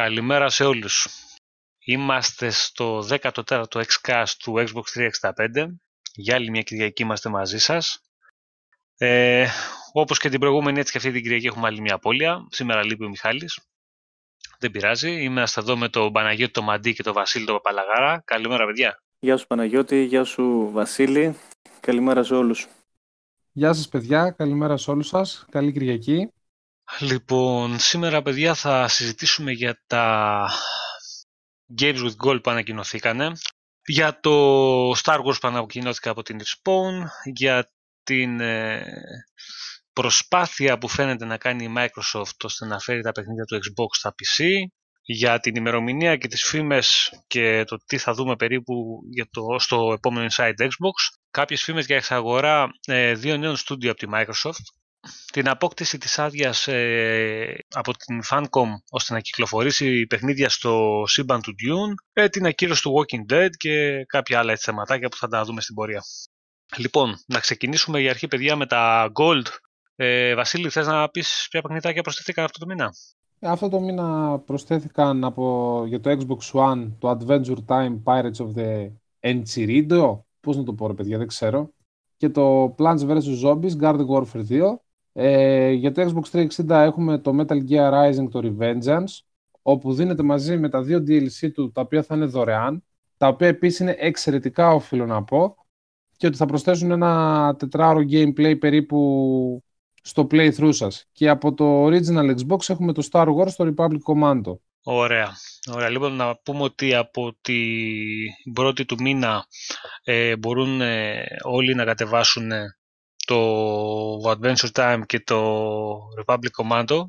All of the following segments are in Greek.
Καλημέρα σε όλους. Είμαστε στο 14ο Xcast του Xbox 365. Για άλλη μια Κυριακή είμαστε μαζί σας. Ε, όπως και την προηγούμενη, έτσι και αυτή την Κυριακή έχουμε άλλη μια απώλεια. Σήμερα λείπει ο Μιχάλης. Δεν πειράζει. Είμαστε εδώ με τον Παναγιώτη το Μαντί και τον Βασίλη το Παπαλαγάρα. Καλημέρα, παιδιά. Γεια σου Παναγιώτη, γεια σου Βασίλη. Καλημέρα σε όλους. Γεια σας παιδιά, καλημέρα σε όλους σας. Καλή Κυριακή. Λοιπόν, σήμερα παιδιά θα συζητήσουμε για τα Games with Gold που ανακοινωθήκανε, για το Star Wars που ανακοινώθηκε από την Respawn, για την ε, προσπάθεια που φαίνεται να κάνει η Microsoft ώστε να φέρει τα παιχνίδια του Xbox στα PC, για την ημερομηνία και τις φήμες και το τι θα δούμε περίπου για το, στο επόμενο Inside Xbox, κάποιες φήμες για εξαγορά ε, δύο νέων στούντιο από τη Microsoft, την απόκτηση της άδειας ε, από την Funcom ώστε να κυκλοφορήσει παιχνίδια στο σύμπαν του Dune, ε, την ακύρωση του Walking Dead και κάποια άλλα έτσι θεματάκια που θα τα δούμε στην πορεία. Λοιπόν, να ξεκινήσουμε για αρχή παιδιά με τα Gold. Ε, Βασίλη, θες να πεις ποια παιχνιδάκια προσθέθηκαν αυτό το μήνα; Ε, αυτό το μήνα προσθέθηκαν από, για το Xbox One το Adventure Time Pirates of the Enchiridio. Πώς να το πω ρε παιδιά, δεν ξέρω. Και το Plants vs. Zombies Garden Warfare 2 ε, για το Xbox 360 έχουμε το Metal Gear Rising, το Revengeance, όπου δίνεται μαζί με τα δύο DLC του, τα οποία θα είναι δωρεάν, τα οποία επίσης είναι εξαιρετικά, οφείλω να πω, και ότι θα προσθέσουν ένα τετράωρο gameplay περίπου στο playthrough σας. Και από το original Xbox έχουμε το Star Wars, το Republic Commando. Ωραία. Ωραία. Λοιπόν, να πούμε ότι από την πρώτη του μήνα ε, μπορούν ε, όλοι να κατεβάσουν το Adventure Time και το Republic Commando.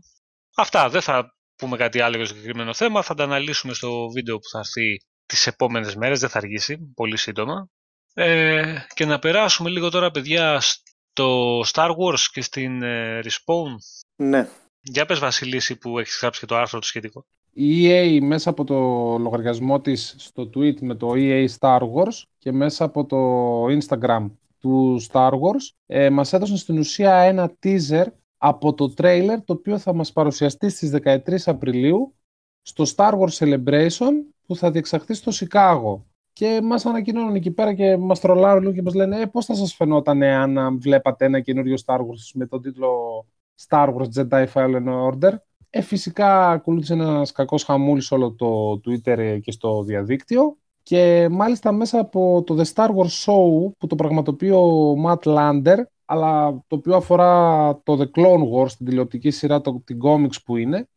Αυτά, δεν θα πούμε κάτι άλλο για το συγκεκριμένο θέμα, θα τα αναλύσουμε στο βίντεο που θα έρθει τις επόμενες μέρες, δεν θα αργήσει, πολύ σύντομα. Ε, και να περάσουμε λίγο τώρα, παιδιά, στο Star Wars και στην ε, Respawn. Ναι. Για πες Βασιλίση που έχεις γράψει και το άρθρο του σχετικό. Η EA μέσα από το λογαριασμό της στο tweet με το EA Star Wars και μέσα από το Instagram του Star Wars ε, μας έδωσαν στην ουσία ένα teaser από το trailer το οποίο θα μας παρουσιαστεί στις 13 Απριλίου στο Star Wars Celebration που θα διεξαχθεί στο Σικάγο. Και μας ανακοινώνουν εκεί πέρα και μας τρολάρουν και μας λένε ε, πώς θα σας φαινόταν αν βλέπατε ένα καινούριο Star Wars με τον τίτλο Star Wars Jedi Fallen Order; Ε, φυσικά ακολούθησε ένας κακός χαμούλης όλο το Twitter και στο διαδίκτυο και μάλιστα μέσα από το The Star Wars Show που το πραγματοποιεί ο Matt Lander αλλά το οποίο αφορά το The Clone Wars, την τηλεοπτική σειρά, το, την comics που είναι,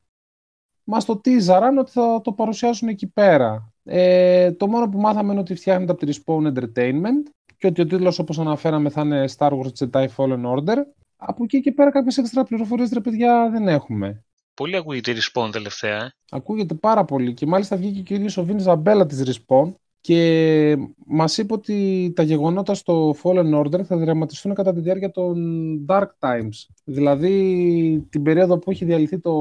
μας το τίζαραν ότι θα το παρουσιάσουν εκεί πέρα. Ε, το μόνο που μάθαμε είναι ότι φτιάχνεται από τη Respawn Entertainment και ότι ο τίτλος όπως αναφέραμε θα είναι Star Wars Jedi Fallen Order. Από εκεί και πέρα κάποιες έξτρα πληροφορίες, ρε παιδιά, δεν έχουμε. Πολύ ακούγεται η Respawn τελευταία. Ε. Ακούγεται πάρα πολύ και μάλιστα βγήκε και ο ίδιος ο Βιν Ζαμπέλα της Respawn και μας είπε ότι τα γεγονότα στο Fallen Order θα δραματιστούν κατά τη διάρκεια των Dark Times. Δηλαδή την περίοδο που έχει διαλυθεί το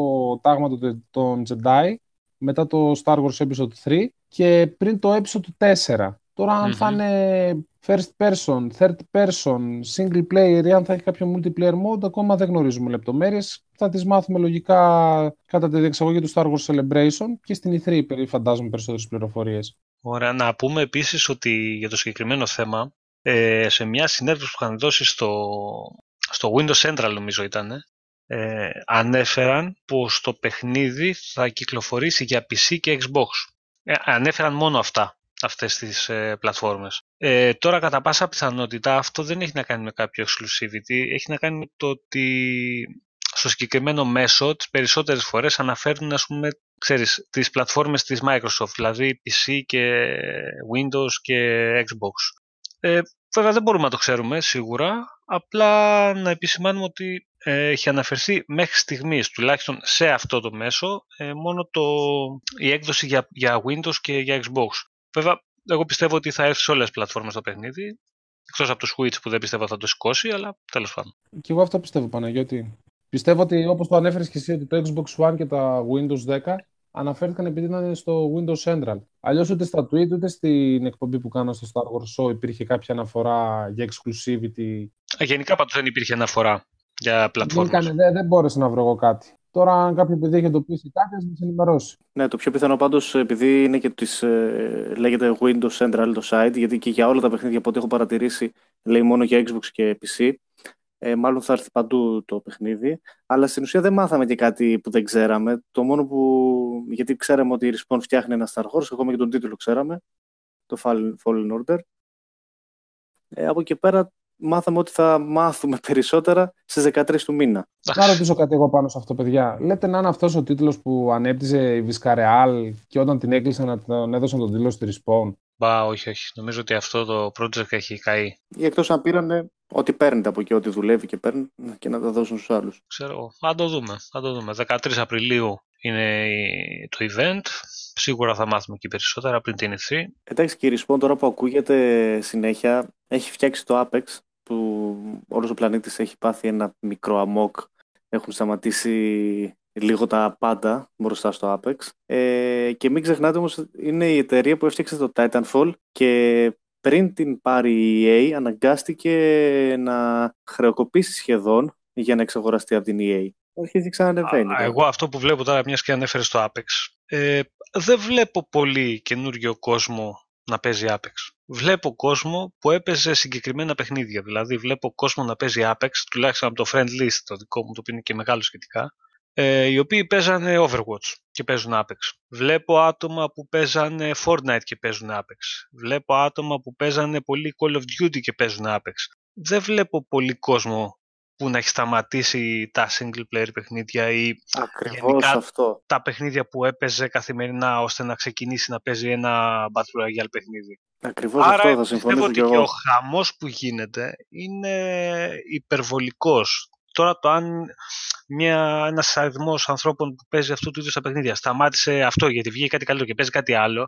τάγμα των Jedi μετά το Star Wars Episode 3 και πριν το Episode 4. Τώρα αν θα είναι first person, third person, single player ή αν θα έχει κάποιο multiplayer mode, ακόμα δεν γνωρίζουμε λεπτομέρειες. Θα τις μάθουμε λογικά κατά τη διεξαγωγή του Star Wars Celebration και στην E3 περί φαντάζομαι περισσότερες πληροφορίες. Ωραία. Να πούμε επίσης ότι για το συγκεκριμένο θέμα, ε, σε μια συνέντευξη που είχαν δώσει στο, στο Windows Central νομίζω ήταν, ε, ανέφεραν πως το παιχνίδι θα κυκλοφορήσει για PC και Xbox. Ε, ανέφεραν μόνο αυτά αυτές τις ε, πλατφόρμες. Ε, τώρα κατά πάσα πιθανότητα αυτό δεν έχει να κάνει με κάποιο exclusivity, έχει να κάνει με το ότι στο συγκεκριμένο μέσο τις περισσότερες φορές αναφέρουν ας πούμε ξέρεις, τις πλατφόρμες της Microsoft, δηλαδή PC και Windows και Xbox. Ε, βέβαια δεν μπορούμε να το ξέρουμε σίγουρα, απλά να επισημάνουμε ότι ε, έχει αναφερθεί μέχρι στιγμής, τουλάχιστον σε αυτό το μέσο, ε, μόνο το, η έκδοση για, για Windows και για Xbox. Βέβαια, εγώ πιστεύω ότι θα έρθει σε όλες τις πλατφόρμες το παιχνίδι, εκτός από το Switch που δεν πιστεύω θα το σηκώσει, αλλά τέλος πάντων. Και εγώ αυτό πιστεύω, Παναγιώτη. Πιστεύω ότι όπως το ανέφερες και εσύ ότι το Xbox One και τα Windows 10 αναφέρθηκαν επειδή ήταν στο Windows Central. Αλλιώς ούτε στα tweet ούτε στην εκπομπή που κάνω στο Star Wars Show υπήρχε κάποια αναφορά για exclusivity. Ε, γενικά πάντως δεν υπήρχε αναφορά για πλατφόρμες. Δεν, δεν, δεν μπόρεσα να βρω εγώ κάτι. Τώρα, αν κάποιο παιδί έχει εντοπίσει κάτι, να μας ενημερώσει. Ναι, το πιο πιθανό πάντως, επειδή είναι και της, ε, λέγεται Windows Central το site, γιατί και για όλα τα παιχνίδια από ό,τι έχω παρατηρήσει λέει μόνο για Xbox και PC. Ε, μάλλον θα έρθει παντού το παιχνίδι. Αλλά στην ουσία δεν μάθαμε και κάτι που δεν ξέραμε. Το μόνο που. Γιατί ξέραμε ότι η Respawn φτιάχνει ένα Star Wars, ακόμα και τον τίτλο ξέραμε. Το Fallen Order. Ε, από εκεί πέρα μάθαμε ότι θα μάθουμε περισσότερα στις 13 του μήνα. Να ρωτήσω κάτι εγώ πάνω σε αυτό, παιδιά. Λέτε να είναι αυτός ο τίτλος που ανέπτυζε η Βισκαρεάλ και όταν την έκλεισαν να τον έδωσαν τον τίτλο στη Respawn. Μπα, όχι, όχι. Νομίζω ότι αυτό το project έχει καεί. Ή εκτός αν πήρανε ό,τι παίρνετε από εκεί, ό,τι δουλεύει και παίρνουν και να τα δώσουν στους άλλους. Ξέρω, θα το δούμε. Θα το δούμε. 13 Απριλίου είναι το event. Σίγουρα θα μάθουμε και περισσότερα πριν την E3. Εντάξει, και η Respawn τώρα που ακούγεται συνέχεια έχει φτιάξει το Apex που όλος ο πλανήτης έχει πάθει ένα μικρό αμόκ. Έχουν σταματήσει λίγο τα πάντα μπροστά στο Apex. Ε, και μην ξεχνάτε όμως είναι η εταιρεία που έφτιαξε το Titanfall και πριν την πάρει η EA αναγκάστηκε να χρεοκοπήσει σχεδόν για να εξαγοραστεί από την EA. Αρχίζει ξανανεβαίνει. Εγώ αυτό που βλέπω τώρα, μιας και ανέφερες στο Apex, ε, δεν βλέπω πολύ καινούριο κόσμο να παίζει Apex. Βλέπω κόσμο που έπαιζε συγκεκριμένα παιχνίδια. Δηλαδή, βλέπω κόσμο να παίζει Apex, τουλάχιστον από το friend list, το δικό μου, το οποίο είναι και μεγάλο σχετικά, ε, οι οποίοι παίζανε Overwatch και παίζουν Apex. Βλέπω άτομα που παίζανε Fortnite και παίζουν Apex. Βλέπω άτομα που παίζανε πολύ Call of Duty και παίζουν Apex. Δεν βλέπω πολύ κόσμο που να έχει σταματήσει τα single player παιχνίδια ή Ακριβώς αυτό. τα παιχνίδια που έπαιζε καθημερινά ώστε να ξεκινήσει να παίζει ένα Battle Royale παιχνίδι. Ακριβώς Άρα αυτό θα συμφωνήσω πιστεύω και ότι και εγώ. ο χαμός που γίνεται είναι υπερβολικός. Τώρα το αν μια, ένας αριθμός ανθρώπων που παίζει αυτού του είδους τα παιχνίδια σταμάτησε αυτό γιατί βγήκε κάτι καλύτερο και παίζει κάτι άλλο,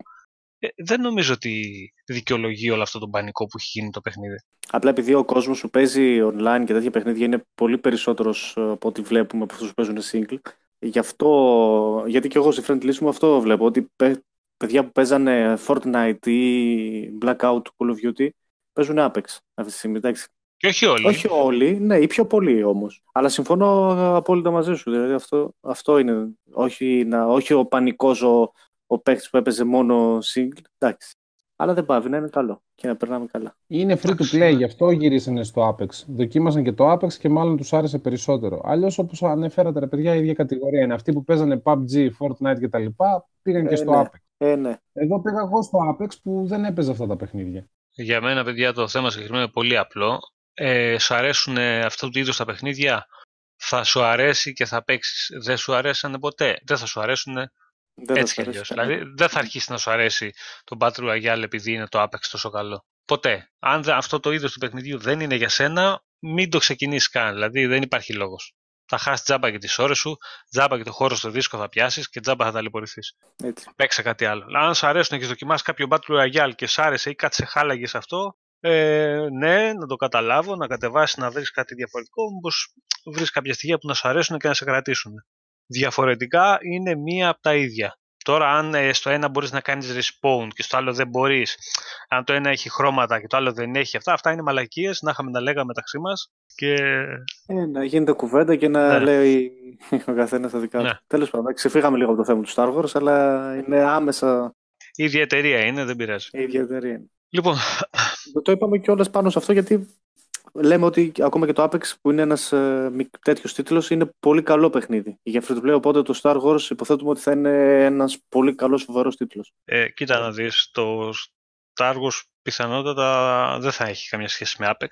ε, δεν νομίζω ότι δικαιολογεί όλο αυτό το πανικό που έχει γίνει το παιχνίδι. Απλά επειδή ο κόσμος που παίζει online και τέτοια παιχνίδια είναι πολύ περισσότερος ε, από ό,τι βλέπουμε από αυτούς που παίζουν single. Γι' αυτό, γιατί και εγώ στη friend list μου αυτό βλέπω, ότι παι- παιδιά που παίζανε Fortnite ή Blackout Call of Duty παίζουν Apex αυτή τη στιγμή. Εντάξει. Και όχι όλοι. Όχι όλοι, ναι, οι πιο πολλοί όμως. Αλλά συμφωνώ απόλυτα μαζί σου. Δηλαδή αυτό, αυτό είναι. Όχι, να, όχι ο πανικός ο, ο παίκτης που έπαιζε μόνο single. Εντάξει. Αλλά δεν πάβει να είναι καλό και να περνάμε καλά. Είναι free to play, γι' αυτό γυρίσανε στο Apex. Δοκίμασαν και το Apex και μάλλον τους άρεσε περισσότερο. Αλλιώς, όπως ανέφερατε, ρε παιδιά, η ίδια κατηγορία είναι. Αυτοί που παίζανε PUBG, Fortnite κτλ. πήγαν και Ε, στο ναι. Apex. Ε, ναι. Εδώ πήγα εγώ στο Apex που δεν έπαιζε αυτά τα παιχνίδια. Για μένα, παιδιά, το θέμα συγκεκριμένο είναι πολύ απλό. Ε, σου αρέσουν αυτού του είδους τα παιχνίδια, θα σου αρέσει και θα παίξεις. Δεν σου αρέσανε ποτέ. Δεν θα σου αρέσουν Δεν θα έτσι σου κι αρέσει αλλιώς. κανένα. Δηλαδή, δεν θα αρχίσει να σου αρέσει το Battle Royale επειδή είναι το Apex τόσο καλό. Ποτέ. Αν δεν- αυτό το είδος του παιχνιδιού δεν είναι για σένα, μην το ξεκινήσεις καν. Δηλαδή, δεν υπάρχει λόγος. Θα χάσεις τζάμπα και τις ώρες σου, τζάμπα και το χώρο στο δίσκο θα πιάσεις και τζάμπα θα ταλαιπωρηθείς. Έτσι. Παίξε κάτι άλλο. Αν σου αρέσουν και έχεις δοκιμάσει κάποιο Battle Royale και σ' άρεσε ή κάτι σε χάλαγες σε αυτό, ε, ναι, να το καταλάβω, να κατεβάσεις να βρεις κάτι διαφορετικό, μήπως βρεις κάποια στοιχεία που να σου αρέσουν και να σε κρατήσουν. Διαφορετικά είναι μία από τα ίδια. Τώρα, αν ε, στο ένα μπορείς να κάνεις respawn και στο άλλο δεν μπορείς, αν το ένα έχει χρώματα και το άλλο δεν έχει, αυτά, αυτά είναι μαλακίες να είχαμε να λέγαμε μεταξύ μας. Και Ε, να γίνεται κουβέντα και να Ναι. λέει ο καθένας τα δικά του. Ναι. Τέλος πάντων, ξεφύγαμε λίγο από το θέμα του Star Wars, αλλά είναι άμεσα η ίδια εταιρεία είναι, δεν πειράζει. η ίδια εταιρεία. Λοιπόν, Το είπαμε κιόλας πάνω σε αυτό γιατί λέμε ότι ακόμα και το Apex που είναι ένας τέτοιος τίτλος είναι πολύ καλό παιχνίδι. Για free to play, οπότε το Star Wars υποθέτουμε ότι θα είναι ένας πολύ καλός φοβερό τίτλος. Ε, κοίτα να δεις, το Star Wars πιθανότατα δεν θα έχει καμία σχέση με Apex.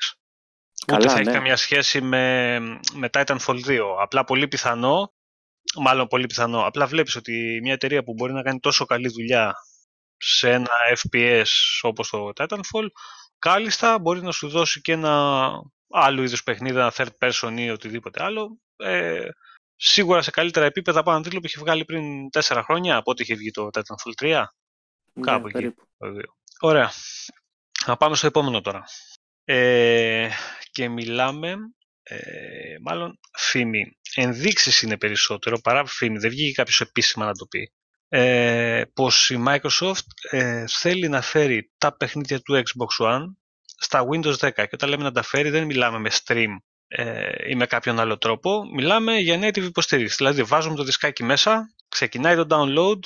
Ούτε Καλά, θα έχει ναι. καμία σχέση με, με Titanfall 2. Απλά πολύ πιθανό, μάλλον πολύ πιθανό, απλά βλέπεις ότι μια εταιρεία που μπορεί να κάνει τόσο καλή δουλειά σε ένα FPS όπως το Titanfall, κάλλιστα μπορεί να σου δώσει και ένα άλλο είδους παιχνίδι, ένα third person ή οτιδήποτε άλλο. Ε, σίγουρα σε καλύτερα επίπεδα από έναν τίτλο που είχε βγάλει πριν 4 χρόνια από ό,τι είχε βγει το Titanfall 3. Κάπου εκεί. Ναι, περίπου. το δύο. Ωραία. Να πάμε στο επόμενο τώρα. Ε, και μιλάμε, ε, μάλλον φήμη. Ενδείξεις είναι περισσότερο παρά φήμη. Δεν βγήκε κάποιος επίσημα να το πει. Ε, πως η Microsoft ε, θέλει να φέρει τα παιχνίδια του Xbox One στα Windows 10. Και όταν λέμε να τα φέρει δεν μιλάμε με stream ε, ή με κάποιον άλλο τρόπο, μιλάμε για native υποστήριξη. Δηλαδή βάζουμε το δισκάκι μέσα, ξεκινάει το download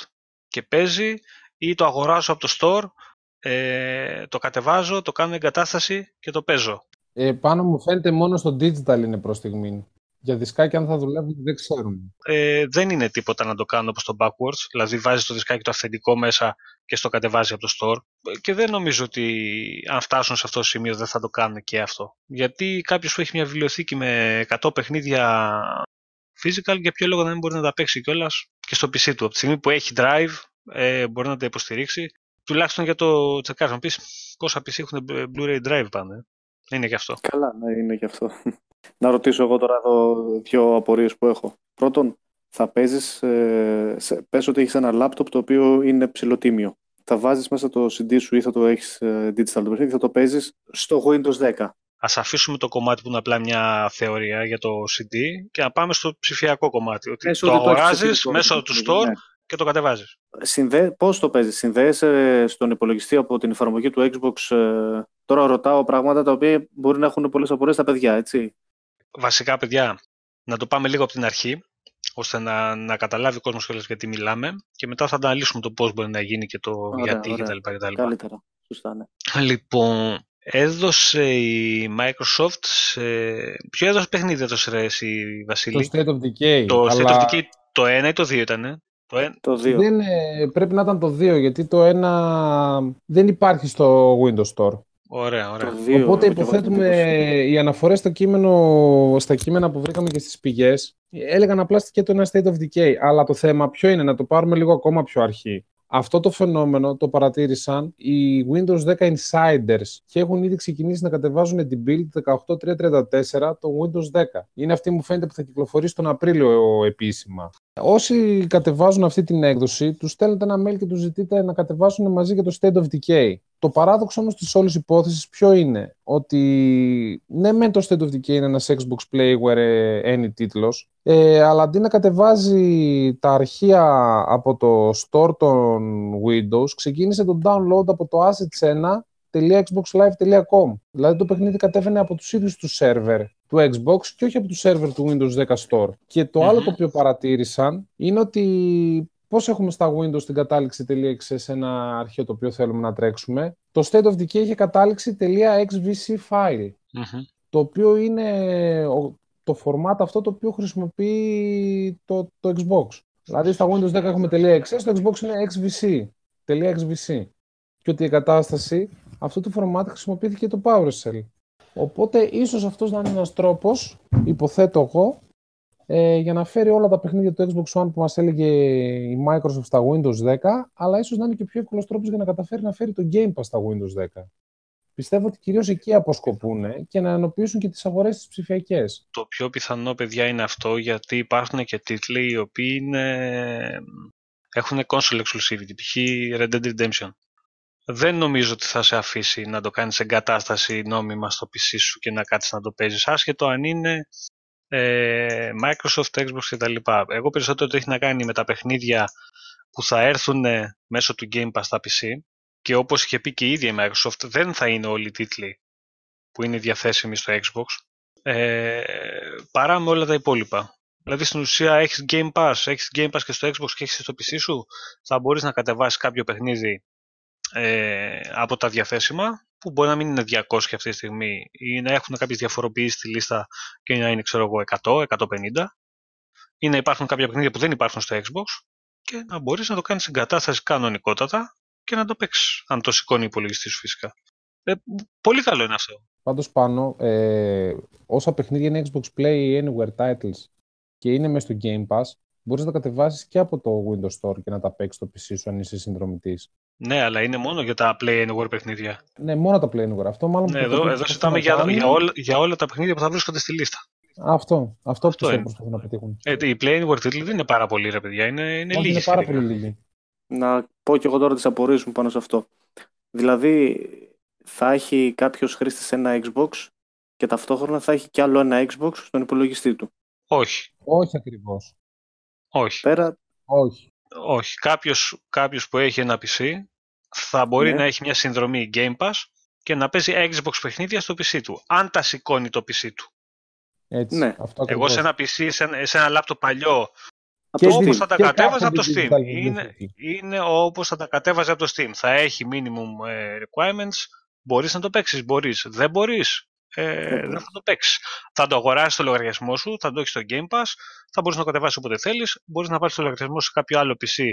και παίζει ή το αγοράζω από το store, ε, το κατεβάζω, το κάνω εγκατάσταση και το παίζω. Ε, πάνω μου φαίνεται μόνο στο digital είναι προς στιγμή. Για δισκάκι αν θα δουλεύουν δεν ξέρουμε. Ε, δεν είναι τίποτα να το κάνω όπως το backwards, δηλαδή βάζει το δισκάκι το αυθεντικό μέσα και στο κατεβάζει από το store και δεν νομίζω ότι αν φτάσουν σε αυτό το σημείο δεν θα το κάνουν και αυτό. Γιατί κάποιος που έχει μια βιβλιοθήκη με 100 παιχνίδια physical για ποιο λόγο να μην μπορεί να τα παίξει κιόλας και στο PC του. Από τη στιγμή που έχει drive ε, μπορεί να τα υποστηρίξει τουλάχιστον για το τσεκάρ. Να πεις πόσα PC έχουν Blu-ray drive πάνε. Είναι και αυτό. Καλά, ναι, είναι και αυτό. Να ρωτήσω εγώ τώρα εδώ δύο απορίες που έχω. Πρώτον, θα παίζεις, ε, πες ότι έχεις ένα λάπτοπ το οποίο είναι ψηλοτίμιο. Θα βάζεις μέσα το CD σου ή θα το έχεις ε, digital το παιχνίδι, θα το παίζεις στο Windows 10. Ας αφήσουμε το κομμάτι που είναι απλά μια θεωρία για το CD και να πάμε στο ψηφιακό κομμάτι. Ότι το αγοράζεις μέσω του store ναι. Και το κατεβάζεις. Συνδέ... Πώς το παίζεις, συνδέεσαι στον υπολογιστή από την εφαρμογή του Xbox. Ε... Τώρα ρωτάω πράγματα τα οποία μπορεί να έχουν πολλές απορίες στα παιδιά, έτσι; Βασικά, παιδιά, να το πάμε λίγο από την αρχή, ώστε να, να καταλάβει ο κόσμος γιατί μιλάμε και μετά θα αναλύσουμε το πώς μπορεί να γίνει και το γιατί κτλ. Καλύτερα, σωστά, ναι. Λοιπόν, έδωσε η Microsoft σε... Ποιο έδωσε παιχνίδι έδωσε ρε εσύ Βασίλη; Το State of Decay. Το αλλά... State of Decay το 1 ή το 2 ήταν, Το, ένα. το 2. Δεν, πρέπει να ήταν το 2, γιατί το 1 δεν υπάρχει στο Windows Store. Ωραία, ωραία. Οπότε υποθέτουμε οι αναφορές στο κείμενο, στα κείμενα που βρήκαμε και στις πηγές έλεγαν απλά και το ένα state of decay. Αλλά το θέμα ποιο είναι, να το πάρουμε λίγο ακόμα πιο αρχή. Αυτό το φαινόμενο το παρατήρησαν οι Windows 10 Insiders και έχουν ήδη ξεκινήσει να κατεβάζουν την build 18334 το Windows 10. Είναι αυτή μου φαίνεται που θα κυκλοφορήσει τον Απρίλιο επίσημα. Όσοι κατεβάζουν αυτή την έκδοση, τους στέλνετε ένα mail και τους ζητείτε να κατεβάσουν μαζί και το State of Decay. Το παράδοξο όμως της όλης υπόθεσης ποιο είναι, ότι ναι μεν το State of Decay είναι ένας Xbox Play where any τίτλος, ε, αλλά αντί να κατεβάζει τα αρχεία από το store των Windows, ξεκίνησε το download από το assets1.xboxlive.com. Δηλαδή το παιχνίδι κατέβαινε από τους ίδιους τους σερβερ του Xbox και όχι από τους σερβερ του Windows 10 Store. Και το άλλο το οποίο παρατήρησαν είναι ότι πώς έχουμε στα Windows την κατάληξη .exe ένα αρχείο το οποίο θέλουμε να τρέξουμε; Το State of Decay είχε κατάληξη .xvc file, το οποίο είναι το format αυτό το οποίο χρησιμοποιεί το, το Xbox. Δηλαδή στα Windows 10 έχουμε .exe, στο Xbox είναι xvc, .xvc. Και ότι η κατάσταση αυτού του format χρησιμοποιήθηκε το PowerShell. Οπότε ίσως αυτός να είναι ένας τρόπος, υποθέτω εγώ, ε, για να φέρει όλα τα παιχνίδια του Xbox One που μας έλεγε η Microsoft στα Windows 10, αλλά ίσως να είναι και πιο εύκολος τρόπος για να καταφέρει να φέρει το Game Pass στα Windows 10. Πιστεύω ότι κυρίως εκεί αποσκοπούν και να ενοποιήσουν και τις αγορές τις ψηφιακές. Το πιο πιθανό, παιδιά, είναι αυτό, γιατί υπάρχουν και τίτλοι οι οποίοι είναι... έχουν console exclusivity, π.χ. Red Dead Redemption δεν νομίζω ότι θα σε αφήσει να το κάνεις εγκατάσταση νόμιμα στο PC σου και να κάτσεις να το παίζεις άσχετο αν είναι ε, Microsoft, Xbox κτλ. Εγώ περισσότερο το έχει να κάνει με τα παιχνίδια που θα έρθουν μέσω του Game Pass στα PC και όπως είχε πει και η ίδια η Microsoft δεν θα είναι όλοι οι τίτλοι που είναι διαθέσιμοι στο Xbox ε, παρά με όλα τα υπόλοιπα. Δηλαδή στην ουσία έχεις Game Pass, έχεις Game Pass και στο Xbox και έχεις στο PC σου θα μπορείς να κατεβάσεις κάποιο παιχνίδι ε, από τα διαθέσιμα που μπορεί να μην είναι 200 αυτή τη στιγμή ή να έχουν κάποιες διαφοροποιήσεις στη λίστα και να είναι ξέρω εγώ 100, 150 ή να υπάρχουν κάποια παιχνίδια που δεν υπάρχουν στο Xbox και να μπορείς να το κάνεις εγκατάσταση κανονικότατα και να το παίξεις αν το σηκώνει η υπολογιστής σου φυσικά. Ε, πολύ καλό είναι αυτό. Πάντως πάνω, ε, όσα παιχνίδια είναι Xbox Play Anywhere Titles και είναι μέσα στο Game Pass, μπορείς να τα κατεβάσεις και από το Windows Store και να τα παίξεις στο PC σου αν είσαι συνδρομητής. Ναι, αλλά είναι μόνο για τα Play Anywhere παιχνίδια. Ναι, μόνο τα Play Anywhere. Αυτό μάλλον ναι, εδώ, εδώ συζητάμε για, για, όλα, για όλα τα παιχνίδια που θα βρίσκονται στη λίστα. Αυτό, αυτό, αυτό που προσπαθούν να πετύχουν. Ε, οι Play Anywhere τίτλοι δεν είναι πάρα πολλοί, ρε παιδιά. Είναι, είναι λίγοι. Είναι πάρα πολύ λίγοι. Να πω και εγώ τώρα τις απορίες μου πάνω σε αυτό. Δηλαδή, θα έχει κάποιος χρήστη ένα Xbox και ταυτόχρονα θα έχει κι άλλο ένα Xbox στον υπολογιστή του. Όχι. Όχι ακριβώς. Όχι. Πέρα... Όχι. Όχι. Κάποιος, κάποιος που έχει ένα PC θα μπορεί ναι. να έχει μια συνδρομή Game Pass και να παίζει Xbox παιχνίδια στο PC του. Αν τα σηκώνει το PC του. Έτσι, Ναι. αυτό Εγώ ακριβώς. σε ένα PC, σε ένα, σε ένα λάπτοπ παλιό, Από το όπως Steam. θα τα και κατέβαζα κάθε από το digital Steam. video Είναι, εκεί. είναι όπως θα τα κατέβαζα από το Steam. Θα έχει minimum ε, requirements. Μπορείς να το παίξεις, μπορείς. Δεν μπορείς, ε, δεν μπορείς. θα το παίξεις. Θα το αγοράσεις στο λογαριασμό σου, θα το έχεις στο Game Pass, θα μπορείς να το κατεβάσεις όποτε θέλεις, μπορείς να πάρεις το λογαριασμό σε κάποιο άλλο PC.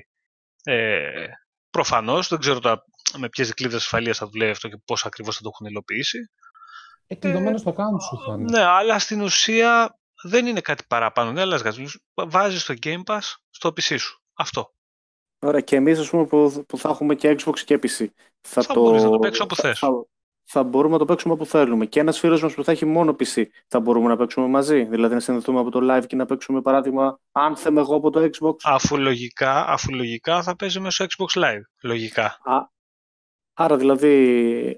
Ε, προφανώς, δεν ξέρω τα, με ποιες δικλείδες ασφαλείας θα δουλεύει αυτό και πώς ακριβώς θα το έχουν υλοποιήσει. Ε, κλειδωμένο στο account σου θα είναι. Ναι, αλλά στην ουσία δεν είναι κάτι παραπάνω. Δεν αλλάζει κάτι. Βάζεις το Game Pass στο PC σου. Αυτό. Ωραία, και εμείς ας πούμε που, που θα έχουμε και Xbox και PC. Θα, Θα μπορείς να το παίξεις όπου θα, θες. Θα, θα μπορούμε να το παίξουμε όπου θέλουμε. Και ένας φίλος μας που θα έχει μόνο PC, θα μπορούμε να παίξουμε μαζί. Δηλαδή να συνδεθούμε από το live και να παίξουμε παράδειγμα Anthem εγώ από το Xbox. Αφού λογικά, αφού λογικά θα παίζει μέσω Xbox Live. Λογικά. Α, άρα δηλαδή,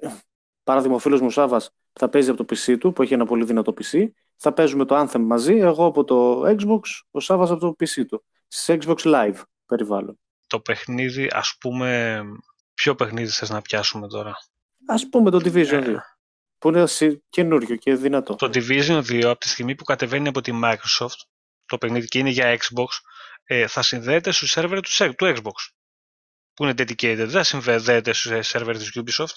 παράδειγμα ο φίλος μου Σάβας θα παίζει από το PC του που έχει ένα πολύ δυνατό PC. Θα παίζουμε το Anthem μαζί, εγώ από το Xbox, ο Σάβας από το PC του. Σε Xbox Live περιβάλλον. Το παιχνίδι, ας πούμε, ποιο παιχνίδι θες να πιάσουμε τώρα; Ας πούμε το Division Ε. 2. Που είναι συ- καινούριο και δυνατό. Το Division 2, από τη στιγμή που κατεβαίνει από τη Microsoft, το παιχνίδι και είναι για Xbox, ε, θα συνδέεται στους σερβερ του, σε- του Xbox. Που είναι dedicated, δεν θα συνδέεται στους σερβερ της Ubisoft.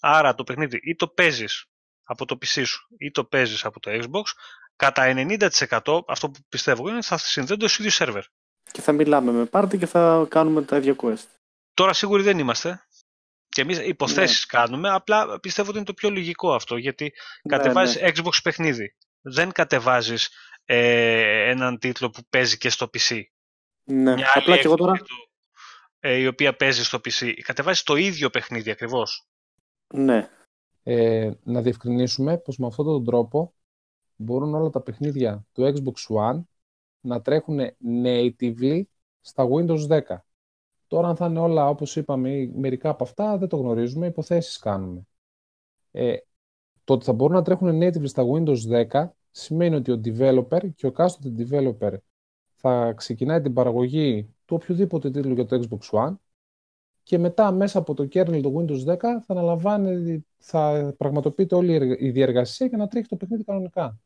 Άρα το παιχνίδι ή το παίζεις από το PC σου ή το παίζεις από το Xbox, κατά 90% αυτό που πιστεύω είναι ότι θα συνδέονται στους ίδιους σερβερ. Και θα μιλάμε με πάρτι και θα κάνουμε τα ίδια quest. Τώρα σίγουροι δεν είμαστε. Και εμείς υποθέσεις κάνουμε, απλά πιστεύω ότι είναι το πιο λογικό αυτό, γιατί Ναι, κατεβάζεις ναι. Xbox παιχνίδι. Δεν κατεβάζεις ε, έναν τίτλο που παίζει και στο PC. Ναι. Μια Απλά άλλη και εγώ τώρα. έκδοση του, ε, η οποία παίζει στο PC. Κατεβάζεις το ίδιο παιχνίδι ακριβώς. Ναι. Ε, να διευκρινίσουμε πως με αυτόν τον τρόπο μπορούν όλα τα παιχνίδια του Xbox One να τρέχουν natively στα Windows 10. Τώρα αν θα είναι όλα όπως είπαμε ή μερικά από αυτά δεν το γνωρίζουμε, υποθέσεις κάνουμε. Ε, το ότι θα μπορούν να τρέχουν natively στα Windows 10 σημαίνει ότι ο developer και ο κάστοτε developer θα ξεκινάει την παραγωγή του οποιοδήποτε τίτλου για το Xbox One και μετά μέσα από το kernel του Windows 10 θα αναλαμβάνει, θα πραγματοποιείται όλη η εργα- η διεργασία για να τρέχει το παιχνίδι κανονικά.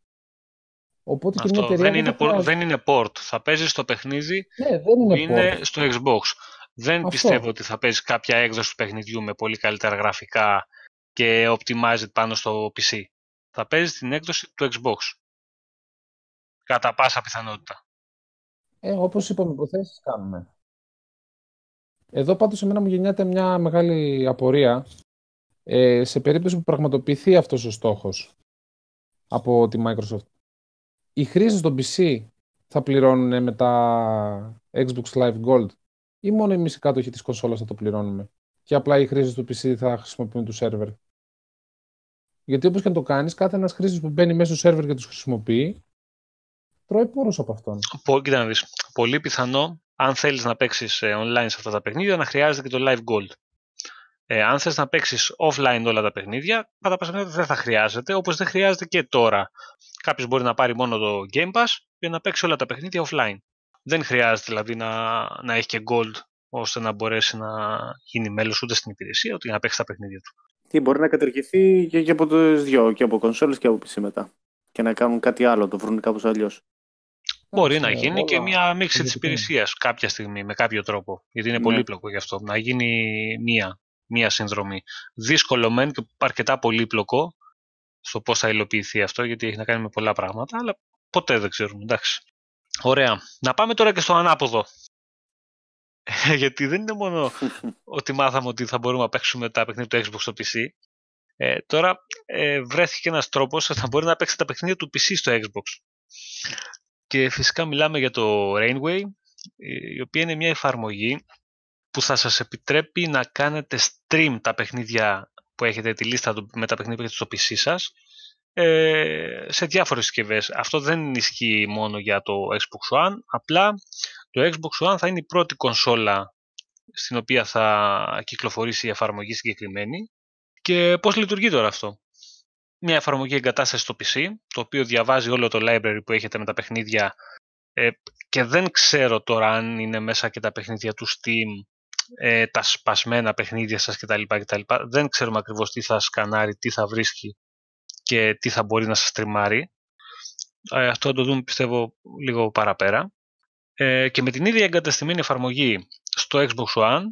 Οπότε και μια Αυτό εταιρεία δεν είναι, θα port, χρειάζεται- δεν είναι port. Θα παίζεις το παιχνίδι Ναι, δεν που είναι, είναι port. στο Xbox. Δεν Αυτό. πιστεύω ότι θα παίζει κάποια έκδοση του παιχνιδιού με πολύ καλύτερα γραφικά και optimized πάνω στο PC. Θα παίζει την έκδοση του Xbox. Κατά πάσα πιθανότητα. Ε, όπως είπαμε, υποθέσεις κάνουμε. Εδώ πάντως εμένα μου γεννιέται μια μεγάλη απορία ε, σε περίπτωση που πραγματοποιηθεί αυτός ο στόχος από τη Microsoft. Οι χρήστες των PC θα πληρώνουν με τα Xbox Live Gold ή μόνο εμείς οι κάτοχοι της κονσόλας θα το πληρώνουμε και απλά οι χρήστες του PC θα χρησιμοποιούν το σερβερ. Γιατί όπως και να το κάνεις, κάθε ένας χρήστης που μπαίνει μέσα στο σερβερ και τους χρησιμοποιεί τρώει πόρους από αυτόν. Πο- Κοίτα να δεις. Πολύ πιθανό, αν θέλεις να παίξεις ε, online σε αυτά τα παιχνίδια, να χρειάζεται και το Live Gold. Ε, αν θες να παίξεις offline όλα τα παιχνίδια, κατά πάσα πιθανότητα δεν θα χρειάζεται, όπως δεν χρειάζεται και τώρα. Κάποιος μπορεί να πάρει μόνο το Game Pass και να παίξει όλα τα παιχνίδια offline. Δεν χρειάζεται δηλαδή να, να έχει και Gold ώστε να μπορέσει να γίνει μέλος ούτε στην υπηρεσία, ούτε για να παίξει τα παιχνίδια του. Τι μπορεί να κατεργηθεί και, και από τους δυο, και από κονσόλες και από PC μετά. Και να κάνουν κάτι άλλο, το βρουν κάπως αλλιώς. Μπορεί να Εντάξει, γίνει και όλα μια μίξη της θετικά. υπηρεσίας κάποια στιγμή, με κάποιο τρόπο. Γιατί είναι Ναι. πολύπλοκο γι' αυτό. Να γίνει μία, μία συνδρομή. Δύσκολο μεν και αρκετά πολύπλοκο στο πώς θα υλοποιηθεί αυτό, γιατί έχει να κάνει με πολλά πράγματα, αλλά ποτέ δεν ξέρουμε. Εντάξει. Ωραία. Να πάμε τώρα και στο ανάποδο. γιατί δεν είναι μόνο ότι μάθαμε ότι θα μπορούμε να παίξουμε τα παιχνίδια του Xbox στο PC. Ε, τώρα ε, βρέθηκε ένας τρόπος ώστε να μπορεί να παίξει τα παιχνίδια του PC στο Xbox. Και φυσικά μιλάμε για το Rainway, η οποία είναι μια εφαρμογή που θα σας επιτρέπει να κάνετε stream τα παιχνίδια που έχετε, τη λίστα του- με τα παιχνίδια που έχετε στο PC σας, ε, σε διάφορες συσκευές. Αυτό δεν ισχύει μόνο για το Xbox One, απλά το Xbox One θα είναι η πρώτη κονσόλα στην οποία θα κυκλοφορήσει η εφαρμογή συγκεκριμένη. Και πώς λειτουργεί τώρα αυτό; Μια εφαρμογή εγκατάστασης στο PC, το οποίο διαβάζει όλο το library που έχετε με τα παιχνίδια ε, και δεν ξέρω τώρα αν είναι μέσα και τα παιχνίδια του Steam, ε, τα σπασμένα παιχνίδια σας κτλ. κτλ. Δεν ξέρουμε ακριβώς τι θα σκανάρει, τι θα βρίσκει και τι θα μπορεί να σας τριμάρει. Ε, αυτό θα το δούμε πιστεύω λίγο παραπέρα. Ε, και με την ίδια εγκαταστημένη εφαρμογή στο Xbox One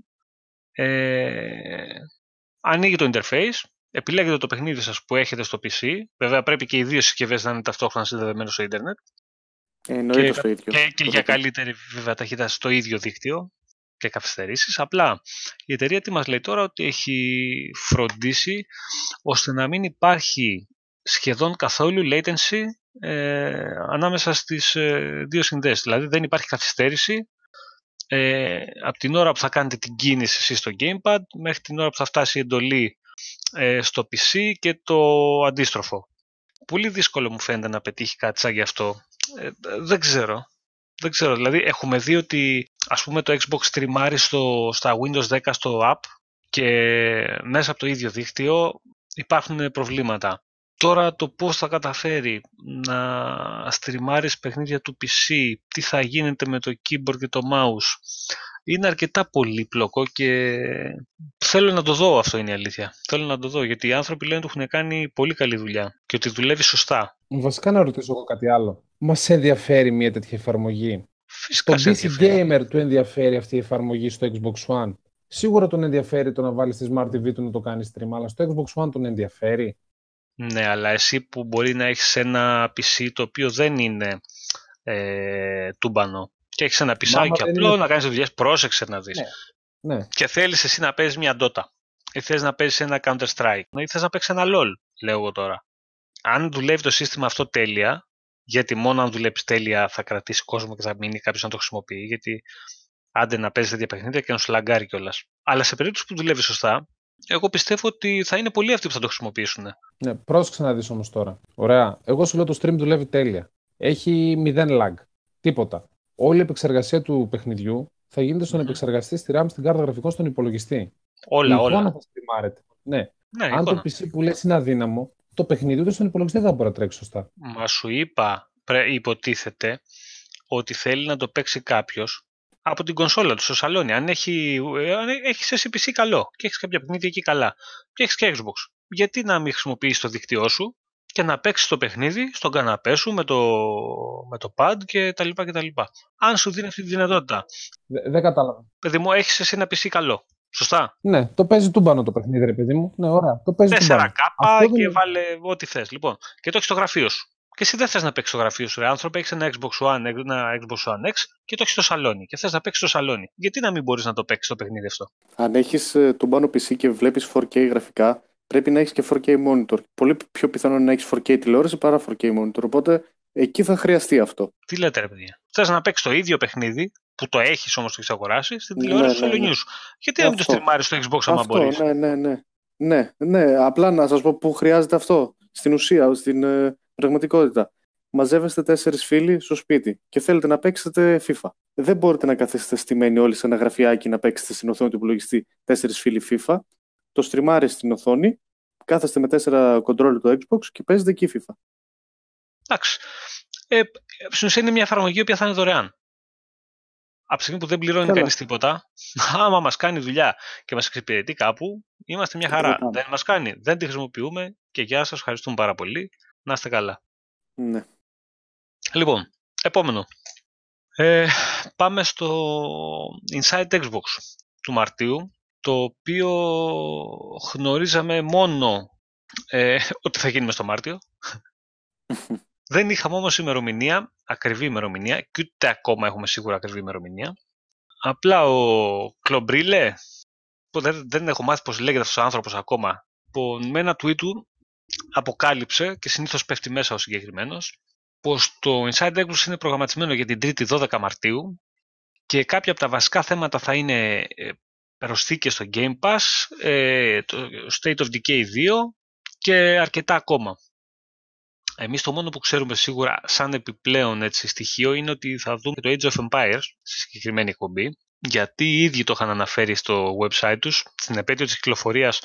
ε, ανοίγει το interface, επιλέγετε το παιχνίδι σας που έχετε στο PC. Βέβαια πρέπει και οι δύο συσκευές να είναι ταυτόχρονα συνδεδεμένες στο ίντερνετ. Εννοείται και, στο ίδιο. Και, και για καλύτερη βέβαια ταχύτητα στο ίδιο δίκτυο και καθυστερήσεις. Απλά η εταιρεία τι μας λέει τώρα ότι έχει φροντίσει ώστε να μην υπάρχει σχεδόν καθόλου latency ε, ανάμεσα στις ε, δύο συνδέσεις. Δηλαδή δεν υπάρχει καθυστέρηση ε, από την ώρα που θα κάνετε την κίνηση εσείς στο gamepad μέχρι την ώρα που θα φτάσει η εντολή ε, στο PC και το αντίστροφο. Πολύ δύσκολο μου φαίνεται να πετύχει κάτι σαν γι' αυτό. Ε, δεν ξέρω. Δεν ξέρω. Δηλαδή έχουμε δει ότι ας πούμε το Xbox τριμάρει στο, στα Windows 10 στο app και μέσα από το ίδιο δίκτυο υπάρχουν προβλήματα. Τώρα το πώς θα καταφέρει να στριμάρεις παιχνίδια του PC, τι θα γίνεται με το keyboard και το mouse, είναι αρκετά πολύπλοκο και θέλω να το δω αυτό είναι η αλήθεια. Θέλω να το δω γιατί οι άνθρωποι λένε ότι έχουν κάνει πολύ καλή δουλειά και ότι δουλεύει σωστά. Βασικά να ρωτήσω εγώ κάτι άλλο. Μας ενδιαφέρει μια τέτοια εφαρμογή; Φυσικά Το PC Gamer του ενδιαφέρει αυτή η εφαρμογή στο Xbox One; Σίγουρα τον ενδιαφέρει το να βάλεις στη Smart TV του να το κάνεις stream, αλλά στο Xbox One τον ενδιαφέρει; Ναι, αλλά εσύ που μπορεί να έχεις ένα PC το οποίο δεν είναι ε, τούμπανο και έχεις ένα πισάκι απλό είναι... να κάνεις δουλειές, πρόσεξε να δεις. Ναι. ναι. Και θέλεις εσύ να παίζεις μια Dota ή θες να παίζεις ένα Counter Strike ή θες να παίξεις ένα LOL, λέω εγώ τώρα. Αν δουλεύει το σύστημα αυτό τέλεια, γιατί μόνο αν δουλέψεις τέλεια θα κρατήσει κόσμο και θα μείνει κάποιος να το χρησιμοποιεί, γιατί άντε να παίζεις τέτοια παιχνίδια και να σου λαγκάρει κιόλας. Αλλά σε περίπτωση που δουλεύεις σωστά, εγώ πιστεύω ότι θα είναι πολλοί αυτοί που θα το χρησιμοποιήσουν. Ναι, πρόσεξε να δεις όμως τώρα. Ωραία. Εγώ σου λέω το stream δουλεύει τέλεια. Έχει μηδέν lag. Τίποτα. Όλη η επεξεργασία του παιχνιδιού θα γίνεται στον επεξεργαστή στη RAM στην κάρτα γραφικών στον υπολογιστή. Όλα, η όλα. θα στριμάρεται. Ναι. ναι Αν το PC που λες είναι αδύναμο, το παιχνίδι ούτε στον υπολογιστή δεν θα μπορεί να τρέξει σωστά. Μα σου είπα, υποτίθεται, ότι θέλει να το παίξει κάποιος από την κονσόλα του στο σαλόνι. Αν, έχει, αν έχεις εσύ PC καλό και έχεις κάποια παιχνίδια εκεί καλά και έχεις και Xbox, γιατί να μην χρησιμοποιείς το δίκτυό σου και να παίξεις το παιχνίδι στον καναπέ σου με το, με το pad και τα λοιπά και τα λοιπά. Αν σου δίνει αυτή τη δυνατότητα. Δεν κατάλαβα. Παιδί μου, έχεις εσύ ένα PC καλό. Σωστά; Ναι, το παίζει τούμπανο το παιχνίδι, ρε παιδί μου. Ναι, ωραία. Το παίζει 4K και βάλε ό,τι θες. Λοιπόν, και το έχεις στο γραφείο σου. Και εσύ δεν θες να παίξεις στο γραφείο σου, ρε άνθρωπο. Έχεις ένα Xbox One, ένα Xbox One X και το έχεις στο σαλόνι. Και θες να παίξεις στο σαλόνι. Γιατί να μην μπορείς να το παίξεις το παιχνίδι αυτό; Αν έχεις ε, τον πάνω PC και βλέπεις 4K γραφικά, πρέπει να έχεις και 4K monitor. Πολύ πιο πιθανό να έχεις 4K τηλεόραση παρά 4K monitor. Οπότε εκεί θα χρειαστεί αυτό. Τι λέτε, ρε παιδιά; Θες να παίξεις το ίδιο παιχνίδι που το έχεις όμως το έχεις αγοράσει στην τηλεόραση ναι, του σαλονιού ναι. σου; Γιατί να μην το στριμάρεις στο Xbox άμα μπορείς; Ναι, ναι, ναι. Ναι, ναι, απλά να σας πω πού χρειάζεται αυτό. Στην ουσία, στην, ε, πραγματικότητα. Μαζεύεστε τέσσερις φίλοι στο σπίτι και θέλετε να παίξετε FIFA. Δεν μπορείτε να καθίσετε στημένοι όλοι σε ένα γραφιάκι να παίξετε στην οθόνη του υπολογιστή τέσσερις φίλοι FIFA. Το στριμάρει στην οθόνη, κάθεστε με τέσσερα κοντρόλ του Xbox και παίζετε εκεί FIFA. Εντάξει. Ε, στην ουσία είναι μια εφαρμογή που θα είναι δωρεάν. Από τη στιγμή που δεν πληρώνει κανείς τίποτα, άμα μας κάνει δουλειά και μας εξυπηρετεί κάπου, είμαστε μια χαρά. Δεν μας κάνει, δεν τη χρησιμοποιούμε και γεια σας, ευχαριστούμε πάρα πολύ. Να είστε καλά. Ναι. Λοιπόν, επόμενο. Ε, πάμε στο Inside Xbox του Μαρτίου, το οποίο γνωρίζαμε μόνο ε, ότι θα γίνει στο Μάρτιο. Δεν είχαμε όμως ημερομηνία, ακριβή ημερομηνία, και ούτε ακόμα έχουμε σίγουρα ακριβή ημερομηνία. Απλά ο Κλομπρίλε, που δεν, δεν έχω μάθει πώς λέγεται αυτός ο άνθρωπος ακόμα, που με ένα tweet του αποκάλυψε και συνήθως πέφτει μέσα ο συγκεκριμένος πως το Inside Xbox είναι προγραμματισμένο για την 3η 12 Μαρτίου και κάποια από τα βασικά θέματα θα είναι ε, προσθήκες στο Game Pass, ε, το State of Decay 2 και αρκετά ακόμα. Εμείς το μόνο που ξέρουμε σίγουρα σαν επιπλέον έτσι, στοιχείο είναι ότι θα δούμε το Age of Empires στη συγκεκριμένη εκπομπή γιατί οι ίδιοι το είχαν αναφέρει στο website τους στην επέτειο της κυκλοφορίας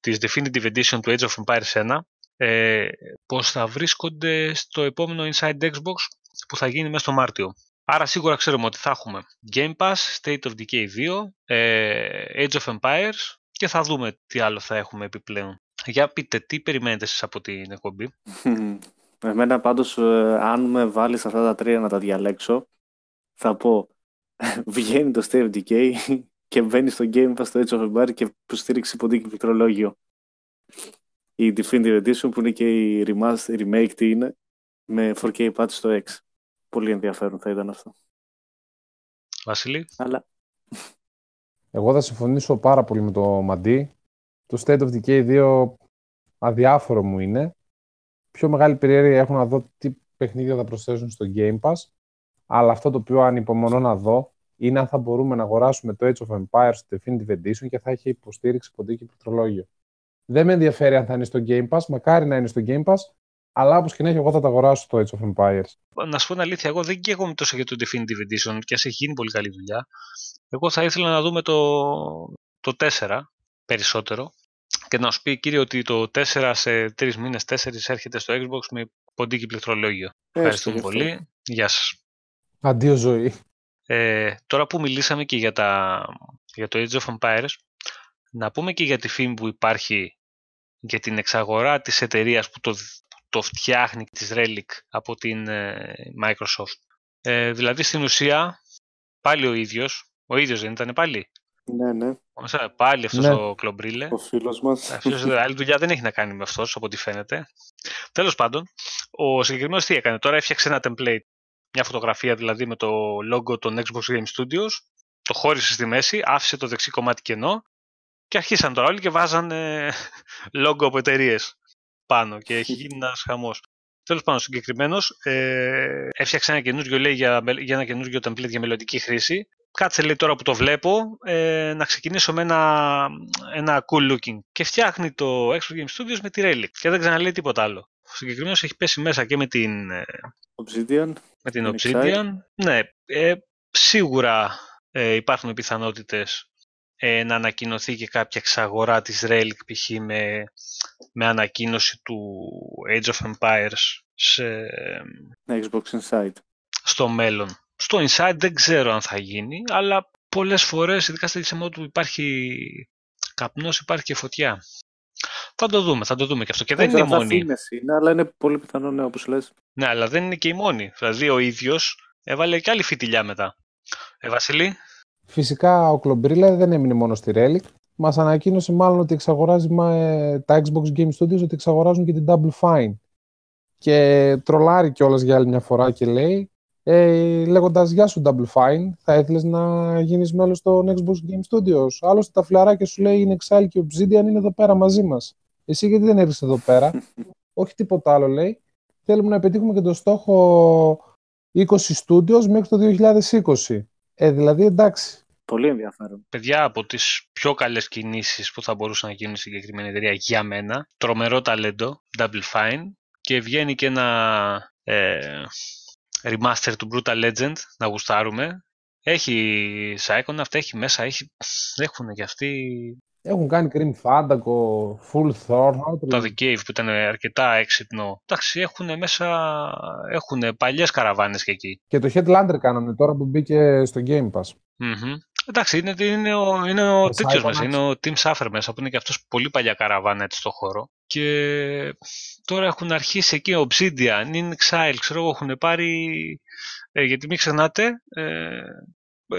της Definitive Edition του Age of Empires 1 ε, πως θα βρίσκονται στο επόμενο Inside Xbox που θα γίνει μέσα στο Μάρτιο. Άρα σίγουρα ξέρουμε ότι θα έχουμε Game Pass, State of Decay 2, ε, Age of Empires και θα δούμε τι άλλο θα έχουμε επιπλέον. Για πείτε, τι περιμένετε εσείς από την εκπομπή; Εμένα πάντως, ε, αν με βάλεις αυτά τα τρία να τα διαλέξω, θα πω βγαίνει το State of Decay και μπαίνει στο Game Pass στο Edge of Empire και που στήριξε ποντίκι πληκτρολόγιο. Η Definitive Edition που είναι και η remaster, remake τι είναι, με 4K patch στο X. Πολύ ενδιαφέρον θα ήταν αυτό. Βασίλη. Αλλά Εγώ θα συμφωνήσω πάρα πολύ με το Μαντί. Το State of Decay 2 αδιάφορο μου είναι. Πιο μεγάλη περιέργεια έχω να δω τι παιχνίδια θα προσθέσουν στο Game Pass. Αλλά αυτό το οποίο ανυπομονώ να δω είναι αν θα μπορούμε να αγοράσουμε το Age of Empires στο Definitive Edition και θα έχει υποστήριξη ποντίκι πληκτρολόγιο. Δεν με ενδιαφέρει αν θα είναι στο Game Pass, μακάρι να είναι στο Game Pass, αλλά όπως και να έχει, εγώ θα τα αγοράσω το Age of Empires. Να σου πω την αλήθεια, εγώ δεν καίγομαι τόσο για το Definitive Edition και ας έχει γίνει πολύ καλή δουλειά. Εγώ θα ήθελα να δούμε το, το 4 περισσότερο και να σου πει κύριε ότι το 4 σε 3 μήνες, 4 έρχεται στο Xbox με ποντίκι πληκτρολόγιο. Ευχαριστούμε γι' αυτό. πολύ. Γεια σας. Αντίο ζωή. Ε, τώρα που μιλήσαμε και για, τα, για το Age of Empires, να πούμε και για τη φήμη που υπάρχει για την εξαγορά της εταιρείας που το, το φτιάχνει της Relic από την ε, Microsoft. Ε, δηλαδή στην ουσία πάλι ο ίδιος, ο ίδιος δεν ήταν πάλι; ναι, ναι, Όσα, Πάλι αυτός Ναι. ο Κλομπρίλε. ο φίλος μας. Αυτός άλλη δουλειά δεν έχει να κάνει με αυτός από ό,τι φαίνεται. Τέλος πάντων, ο συγκεκριμένος τι έκανε; Τώρα έφτιαξε ένα template, μια φωτογραφία δηλαδή με το logo των Xbox Game Studios, το χώρισε στη μέση, άφησε το δεξί κομμάτι κενό και αρχίσαν τώρα όλοι και βάζανε logo από εταιρείες πάνω και έχει γίνει ένας χαμός. Τέλος πάντων, συγκεκριμένος ε, έφτιαξε ένα καινούριο λέει για, μελ- για ένα καινούριο template για μελλοντική χρήση. Κάτσε λέει τώρα που το βλέπω ε, να ξεκινήσω με ένα, ένα cool looking. Και φτιάχνει το Xbox Game Studios με τη Relic. Και δεν ξαναλέει τίποτα άλλο. Ο συγκεκριμένο έχει πέσει μέσα και με την, ε, Obsidian. με την Είναι Obsidian. Ναι, ε, σίγουρα ε, υπάρχουν πιθανότητες ε, να ανακοινωθεί και κάποια εξαγορά της Relic π.χ. Με, με ανακοίνωση του Age of Empires σε, Ναι, Xbox Inside. στο μέλλον. Στο Inside δεν ξέρω αν θα γίνει, αλλά πολλές φορές, ειδικά στα DCM του υπάρχει καπνός, υπάρχει και φωτιά. Θα το δούμε, θα το δούμε και αυτό. Και δεν είναι η ξέρω, αυτά μόνη. φήμες είναι, αλλά είναι πολύ πιθανό, ναι, όπως λες. Ναι, αλλά δεν είναι και η μόνη. Δηλαδή ο ίδιος έβαλε και άλλη φιτιλιά μετά. Ε, Βασίλη, Φυσικά ο Κλομπρίλε δεν έμεινε μόνο στη Relic. Μας ανακοίνωσε μάλλον ότι εξαγοράζει μα, ε, τα Xbox Game Studios ότι εξαγοράζουν και την Double Fine. Και τρολάρει κιόλας για άλλη μια φορά και λέει, ε, λέγοντας Γεια σου Double Fine, θα ήθελες να γίνεις μέλος των Xbox Game Studios. Άλλωστε τα φιλαράκια σου λέει είναι Exile και Obsidian είναι εδώ πέρα μαζί μας. Εσύ γιατί δεν έρθει εδώ πέρα; Όχι τίποτα άλλο λέει. Θέλουμε να πετύχουμε και το στόχο 20 studios μέχρι το 2020. Ε, δηλαδή εντάξει. Πολύ ενδιαφέρον. παιδιά, από τις πιο καλές κινήσεις που θα μπορούσαν να γίνουν στην συγκεκριμένη εταιρεία για μένα, τρομερό ταλέντο, Double Fine, και βγαίνει και ένα ε, remaster του Brutal Legend, να γουστάρουμε. Έχει Psychonaut, αυτά έχει μέσα, έχει, έχουν και αυτοί Έχουν κάνει Grim Fandango, Full Thorn. το The Cave που ήταν αρκετά έξυπνο. Εντάξει, έχουν μέσα, έχουν παλιές καραβάνες και εκεί. Και το Headlander κάνανε τώρα που μπήκε στο Game Pass. Μμμ. Εντάξει, είναι, είναι ο, είναι ο Ο τέτοιος Psychonauts. μέσα, είναι ο Tim Suffer μέσα, που είναι και αυτός πολύ παλιά καραβάνα έτσι στο χώρο. Και τώρα έχουν αρχίσει εκεί Obsidian, In Exile, ξέρω εγώ, έχουν πάρει... Ε, γιατί μην ξεχνάτε, ε,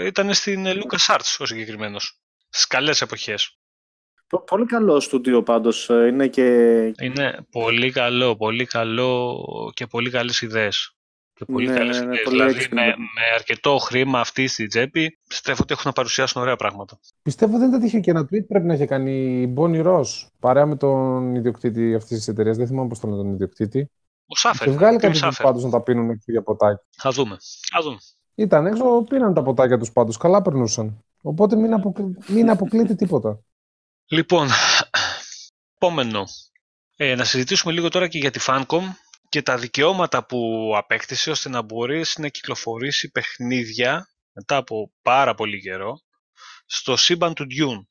ήταν στην ε, LucasArts ο συγκεκριμένος. Στις καλές εποχές. Πο- Πολύ καλό στούντιο πάντως. ε, Είναι και... Είναι πολύ καλό, πολύ καλό και πολύ καλές ιδέες. Και πολύ Ναι, καλές ναι, ναι, ιδέες. πολύ δηλαδή έξυπνο. με, με αρκετό χρήμα αυτή στη τσέπη, πιστεύω ότι έχουν να παρουσιάσουν ωραία πράγματα. Πιστεύω δεν ήταν τύχε και ένα tweet πρέπει να είχε κάνει η Bonnie Ross παρέα με τον ιδιοκτήτη αυτής της εταιρείας. Δεν θυμάμαι πώς τον λένε τον ιδιοκτήτη. Ο Σάφερ, Και βγάλει Tim κάτι Saffer. πάντως να τα πίνουν έξω για ποτάκι. Θα δούμε. Θα δούμε. Ήταν έξω, πίναν τα ποτάκια τους πάντως. Καλά περνούσαν. Οπότε μην, αποκλει... μην αποκλείεται τίποτα. Λοιπόν, επόμενο. Ε, να συζητήσουμε λίγο τώρα και για τη Fancom και τα δικαιώματα που απέκτησε ώστε να μπορέσει να κυκλοφορήσει παιχνίδια μετά από πάρα πολύ καιρό στο σύμπαν του Dune.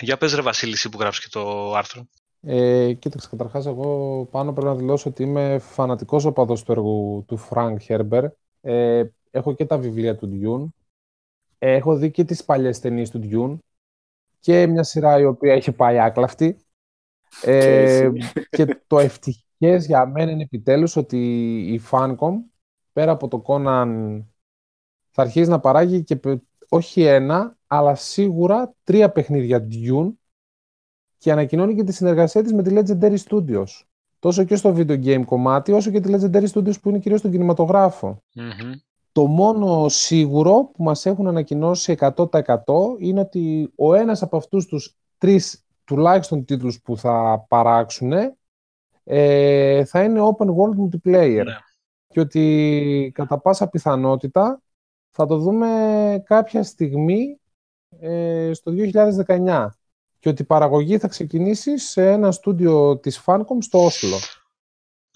Για πες ρε Βασίλη, εσύ που γράψεις και το άρθρο. Ε, κοίταξε, καταρχάς εγώ πάνω πρέπει να δηλώσω ότι είμαι φανατικός οπαδός του έργου του Frank Herbert. Ε, έχω και τα βιβλία του Dune. Ε, έχω δει και τις παλιές ταινίες του Dune και μια σειρά η οποία έχει πάει άκλαυτη. Ε, και το ευτυχές για μένα είναι επιτέλους ότι η Fancom, πέρα από το Conan, θα αρχίσει να παράγει και όχι ένα, αλλά σίγουρα τρία παιχνίδια Dune και ανακοινώνει και τη συνεργασία της με τη Legendary Studios. Τόσο και στο video game κομμάτι, όσο και τη Legendary Studios που είναι κυρίως στον κινηματογραφο Το μόνο σίγουρο που μας έχουν ανακοινώσει 100% είναι ότι ο ένας από αυτούς τους τρεις τουλάχιστον τίτλους που θα παράξουν ε, θα είναι open world multiplayer. Ναι. Και ότι κατά πάσα πιθανότητα θα το δούμε κάποια στιγμή ε, στο 2019 και ότι η παραγωγή θα ξεκινήσει σε ένα στούντιο της Funcom στο Όσλο.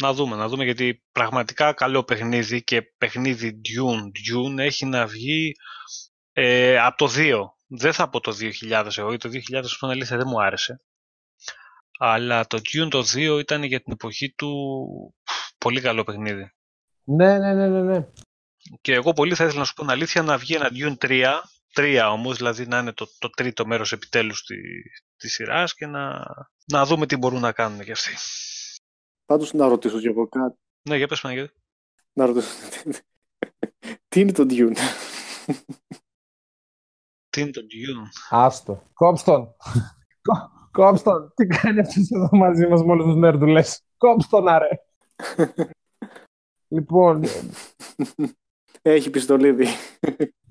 Να δούμε, να δούμε γιατί πραγματικά καλό παιχνίδι και παιχνίδι Dune. Dune έχει να βγει ε, από το 2. Δεν θα πω το 2000 εγώ, το 2000 στον αλήθεια δεν μου άρεσε. Αλλά το Dune το 2 ήταν για την εποχή του πολύ καλό παιχνίδι. Ναι, ναι, ναι, ναι. ναι. Και εγώ πολύ θα ήθελα να σου πω την αλήθεια να βγει ένα Dune 3, 3 όμως, δηλαδή να είναι το, το τρίτο μέρος επιτέλους τη, της σειράς και να, να δούμε τι μπορούν να κάνουν κι αυτοί. Πάντως να ρωτήσω κι εγώ κάτι. Ναι, για πες Παναγιώτη. Να ρωτήσω. τι είναι το Dune; τι είναι το Dune; Άστο. Κόψτον. Κόψτον. Τι κάνει αυτός εδώ μαζί μας με όλους τους νέρντουλες. Κόψτον άρε. λοιπόν, έχει πιστολίδι.